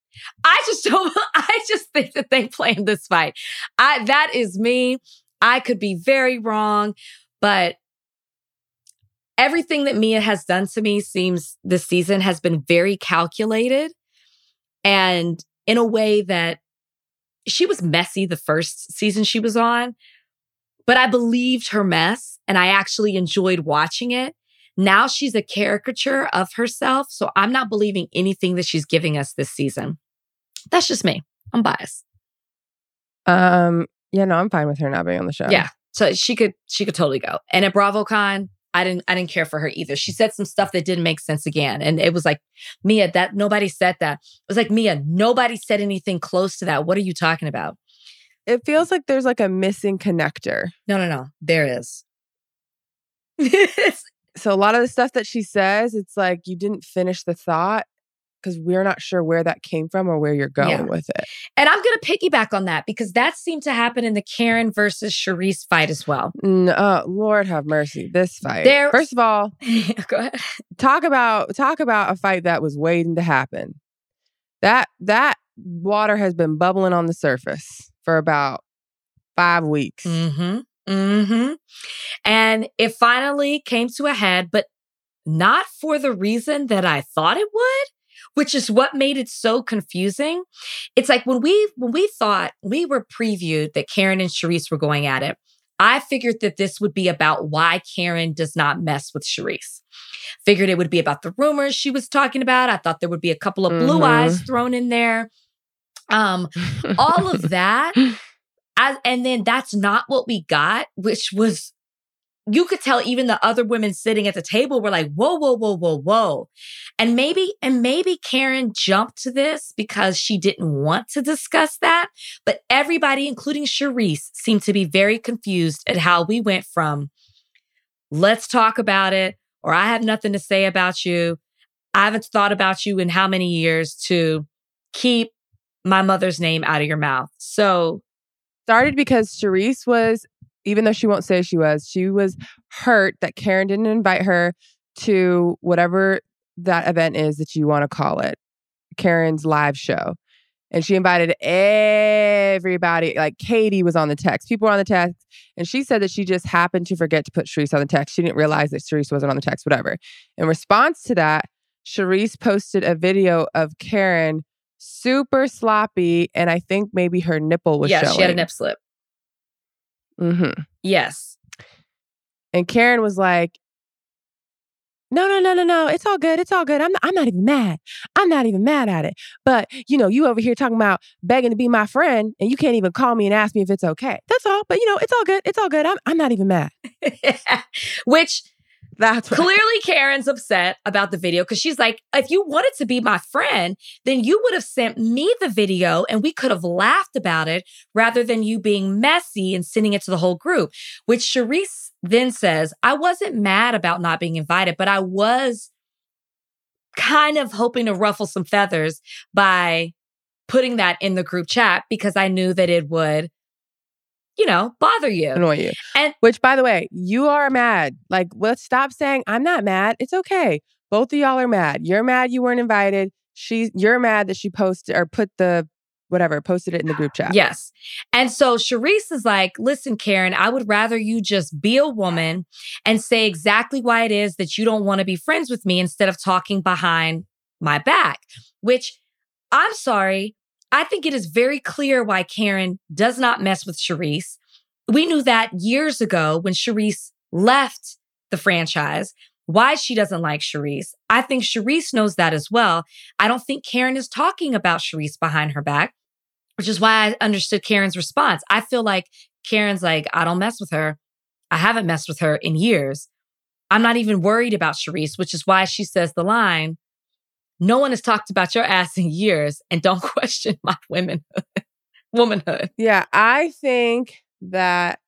I just don't, I just think that they planned this fight. I, that is me. I could be very wrong, but everything that Mia has done to me seems this season has been very calculated and in a way that she was messy the first season she was on, but I believed her mess and I actually enjoyed watching it. Now she's a caricature of herself. So I'm not believing anything that she's giving us this season. That's just me. I'm biased. Um, yeah, no, I'm fine with her not being on the show. Yeah. So she could she could totally go. And at BravoCon, I didn't I didn't care for her either. She said some stuff that didn't make sense again. And it was like, Mia, that nobody said that. It was like, Mia, nobody said anything close to that. What are you talking about? It feels like there's like a missing connector. No, no, no. There is. So a lot of the stuff that she says, it's like you didn't finish the thought because we're not sure where that came from or where you're going Yeah. with it. And I'm going to piggyback on that because that seemed to happen in the Karen versus Charrisse fight as well. No, oh, Lord have mercy. This fight. There- First of all, Go ahead. talk about talk about a fight that was waiting to happen. That that water has been bubbling on the surface for about five weeks. Mm-hmm. Mm-hmm. And it finally came to a head, but not for the reason that I thought it would, which is what made it so confusing. It's like when we when we thought we were previewed that Karen and Charrisse were going at it, I figured that this would be about why Karen does not mess with Charrisse. Figured it would be about the rumors she was talking about. I thought there would be a couple of blue Mhm. eyes thrown in there. Um, all of that. As, and then that's not what we got, which was, you could tell even the other women sitting at the table were like, whoa, whoa, whoa, whoa, whoa. And maybe, and maybe Karen jumped to this because she didn't want to discuss that. But everybody, including Charrisse, seemed to be very confused at how we went from, let's talk about it, or I have nothing to say about you. I haven't thought about you in how many years to keep my mother's name out of your mouth. So Started because Charrisse was, even though she won't say she was, she was hurt that Karen didn't invite her to whatever that event is that you want to call it, Karen's live show. And she invited everybody. Like Katie was on the text. People were on the text. And she said that she just happened to forget to put Charrisse on the text. She didn't realize that Charrisse wasn't on the text, whatever. In response to that, Charrisse posted a video of Karen super sloppy. And I think maybe her nipple was yes, showing. she had a nip slip. Mm-hmm. Yes. And Karen was like, no, no, no, no, no. It's all good. It's all good. I'm not, I'm not even mad. I'm not even mad at it. But, you know, you over here talking about begging to be my friend and you can't even call me and ask me if it's okay. That's all. But, you know, it's all good. It's all good. I'm, I'm not even mad. Which That's clearly Karen's upset about the video because she's like, if you wanted to be my friend, then you would have sent me the video and we could have laughed about it rather than you being messy and sending it to the whole group. Which Charrisse then says, I wasn't mad about not being invited, but I was kind of hoping to ruffle some feathers by putting that in the group chat because I knew that it would, you know, bother you. Annoy you. And Which, by the way, you are mad. Like, let's stop saying I'm not mad. It's okay. Both of y'all are mad. You're mad you weren't invited. She's you're mad that she posted or put the whatever, posted it in the group chat. Yes. And so Charrisse is like, listen, Karen, I would rather you just be a woman and say exactly why it is that you don't want to be friends with me instead of talking behind my back, which I'm sorry. I think it is very clear why Karen does not mess with Charrisse. We knew that years ago when Charrisse left the franchise, why she doesn't like Charrisse. I think Charrisse knows that as well. I don't think Karen is talking about Charrisse behind her back, which is why I understood Karen's response. I feel like Karen's like, I don't mess with her. I haven't messed with her in years. I'm not even worried about Charrisse, which is why she says the line, no one has talked about your ass in years and don't question my womanhood. womanhood. Yeah, I think that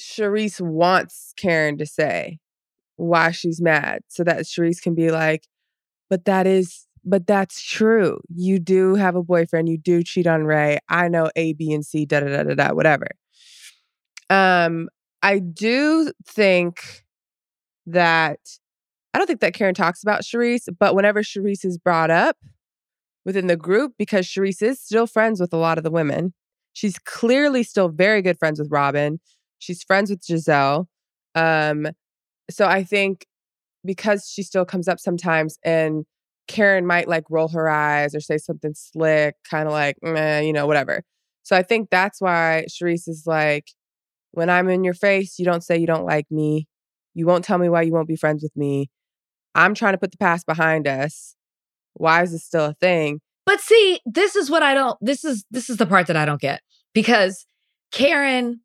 Charrisse wants Karen to say why she's mad so that Charrisse can be like, but that is, but that's true. You do have a boyfriend. You do cheat on Ray. I know A, B, and C, da, da, da, da, da, whatever. Um, I do think that I don't think that Karen talks about Charrisse, but whenever Charrisse is brought up within the group, because Charrisse is still friends with a lot of the women, she's clearly still very good friends with Robyn. She's friends with Gizelle. Um, so I think because she still comes up sometimes and Karen might like roll her eyes or say something slick, kind of like, you know, whatever. So I think that's why Charrisse is like, when I'm in your face, you don't say you don't like me. You won't tell me why you won't be friends with me. I'm trying to put the past behind us. Why is this still a thing? But see, this is what I don't this is this is the part that I don't get because Karen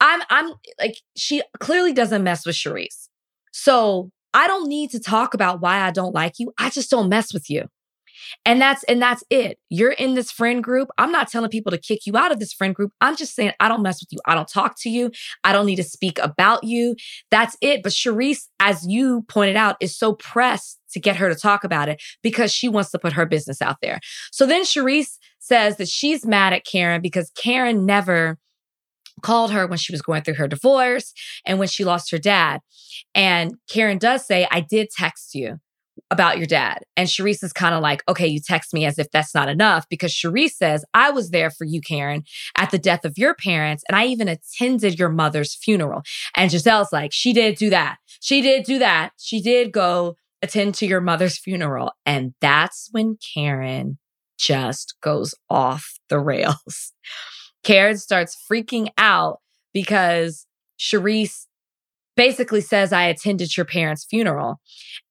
I'm I'm like she clearly doesn't mess with Charrisse. So, I don't need to talk about why I don't like you. I just don't mess with you. And that's and that's it. You're in this friend group. I'm not telling people to kick you out of this friend group. I'm just saying I don't mess with you. I don't talk to you. I don't need to speak about you. That's it. But Charrisse, as you pointed out, is so pressed to get her to talk about it because she wants to put her business out there. So then Charrisse says that she's mad at Karen because Karen never called her when she was going through her divorce and when she lost her dad. And Karen does say, I did text you about your dad. And Charrisse is kind of like, okay, you text me as if that's not enough because Charrisse says, I was there for you, Karen, at the death of your parents. And I even attended your mother's funeral. And Gizelle's like, she did do that. She did do that. She did go attend to your mother's funeral. And that's when Karen just goes off the rails. Karen starts freaking out because Charrisse basically says, I attended your parents' funeral.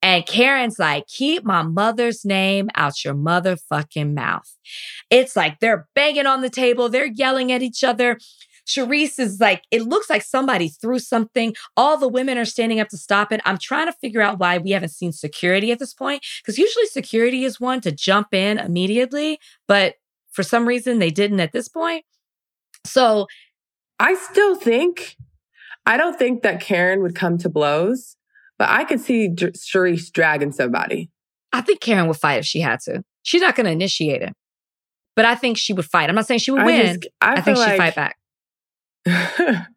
And Karen's like, keep my mother's name out your motherfucking mouth. It's like they're banging on the table, they're yelling at each other. Charrisse is like, it looks like somebody threw something. All the women are standing up to stop it. I'm trying to figure out why we haven't seen security at this point, because usually security is one to jump in immediately, but for some reason they didn't at this point. So I still think, I don't think that Karen would come to blows, but I could see Dr- Charrisse dragging somebody. I think Karen would fight if she had to. She's not going to initiate it, but I think she would fight. I'm not saying she would I win. just- I I, think she'd fight back.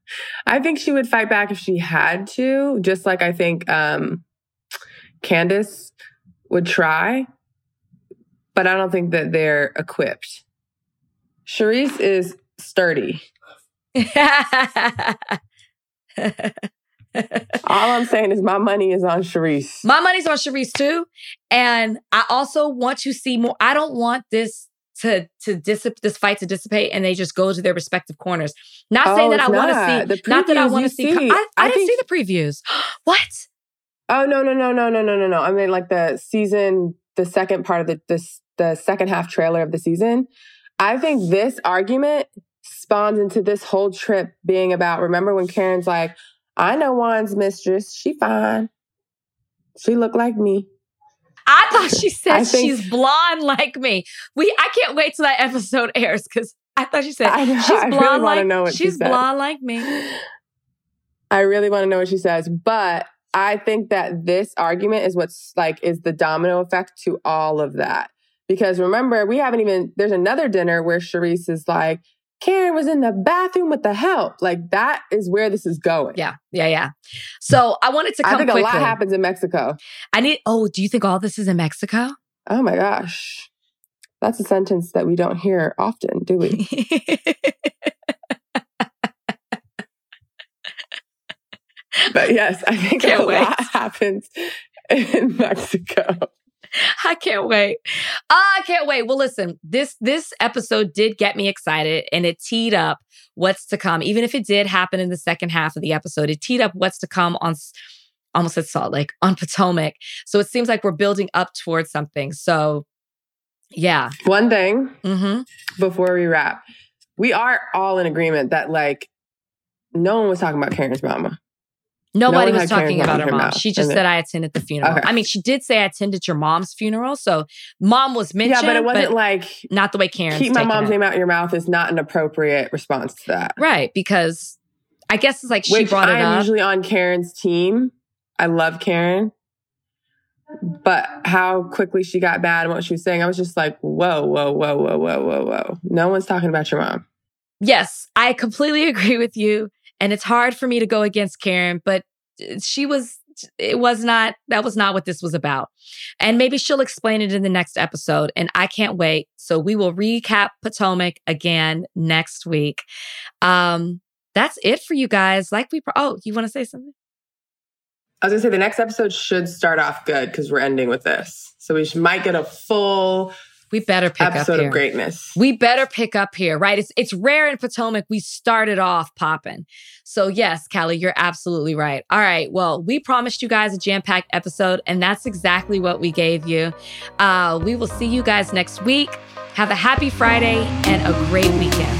I think she would fight back if she had to, just like I think um, Candiace would try, but I don't think that they're equipped. Charrisse is sturdy. All I'm saying is my money is on Charrisse. My money's on Charrisse too. And I also want to see more. I don't want this to to dissipate this fight to dissipate and they just go to their respective corners. Not Oh, saying that I want to see The not that I want to see. see. I, I, I didn't think- see the previews. what? Oh no no no no no no no no! I mean like the season, the second part of the this the second half trailer of the season. I think this argument spawns into this whole trip being about. Remember when Karen's like, "I know Juan's mistress. She fine. She look like me." I thought she said think- she's blonde like me. We I can't wait till that episode airs because I thought she said know, she's I really blonde like know what she's said. blonde like me. I really want to know what she says, but I think that this argument is what's like is the domino effect to all of that Because remember, we haven't even, there's another dinner where Charrisse is like, Karen was in the bathroom with the help. Like that is where this is going. Yeah, yeah, yeah. So I wanted to come I think quickly. a lot happens in Mexico. I need, oh, do you think all this is in Mexico? Oh my gosh. That's a sentence that we don't hear often, do we? but yes, I think Can't a wait. lot happens in Mexico. I can't wait. I can't wait. Well, listen, this this episode did get me excited and it teed up what's to come. Even if it did happen in the second half of the episode, it teed up what's to come on almost at Salt Lake on Potomac. So it seems like we're building up towards something. So yeah. One thing Mm-hmm. before we wrap, we are all in agreement that like no one was talking about Karen's mama. Nobody one was talking about her mom. She just said I attended the funeral. Okay. I mean, she did say I attended your mom's funeral. So mom was mentioned. yeah, but it wasn't like not the way Karen. keep my mom's it. name out of your mouth is not an appropriate response to that. Right, because I guess it's like she Which brought it up. I am up. usually on Karen's team. I love Karen. But how quickly she got bad and what she was saying, I was just like, whoa, whoa, whoa, whoa, whoa, whoa, whoa. No one's talking about your mom. yes, I completely agree with you. And it's hard for me to go against Karen, but she was, it was not, that was not what this was about. And maybe she'll explain it in the next episode. And I can't wait. So we will recap Potomac again next week. Um, that's it for you guys. Like we, pro- oh, you want to say something? I was gonna say the next episode should start off good because we're ending with this. So we might get a full We better pick up here. of greatness. We better pick up here, right? It's it's rare in Potomac. We started off popping. So yes, Callie, you're absolutely right. All right. Well, we promised you guys a jam-packed episode, and that's exactly what we gave you. Uh, we will see you guys next week. Have a happy Friday and a great weekend.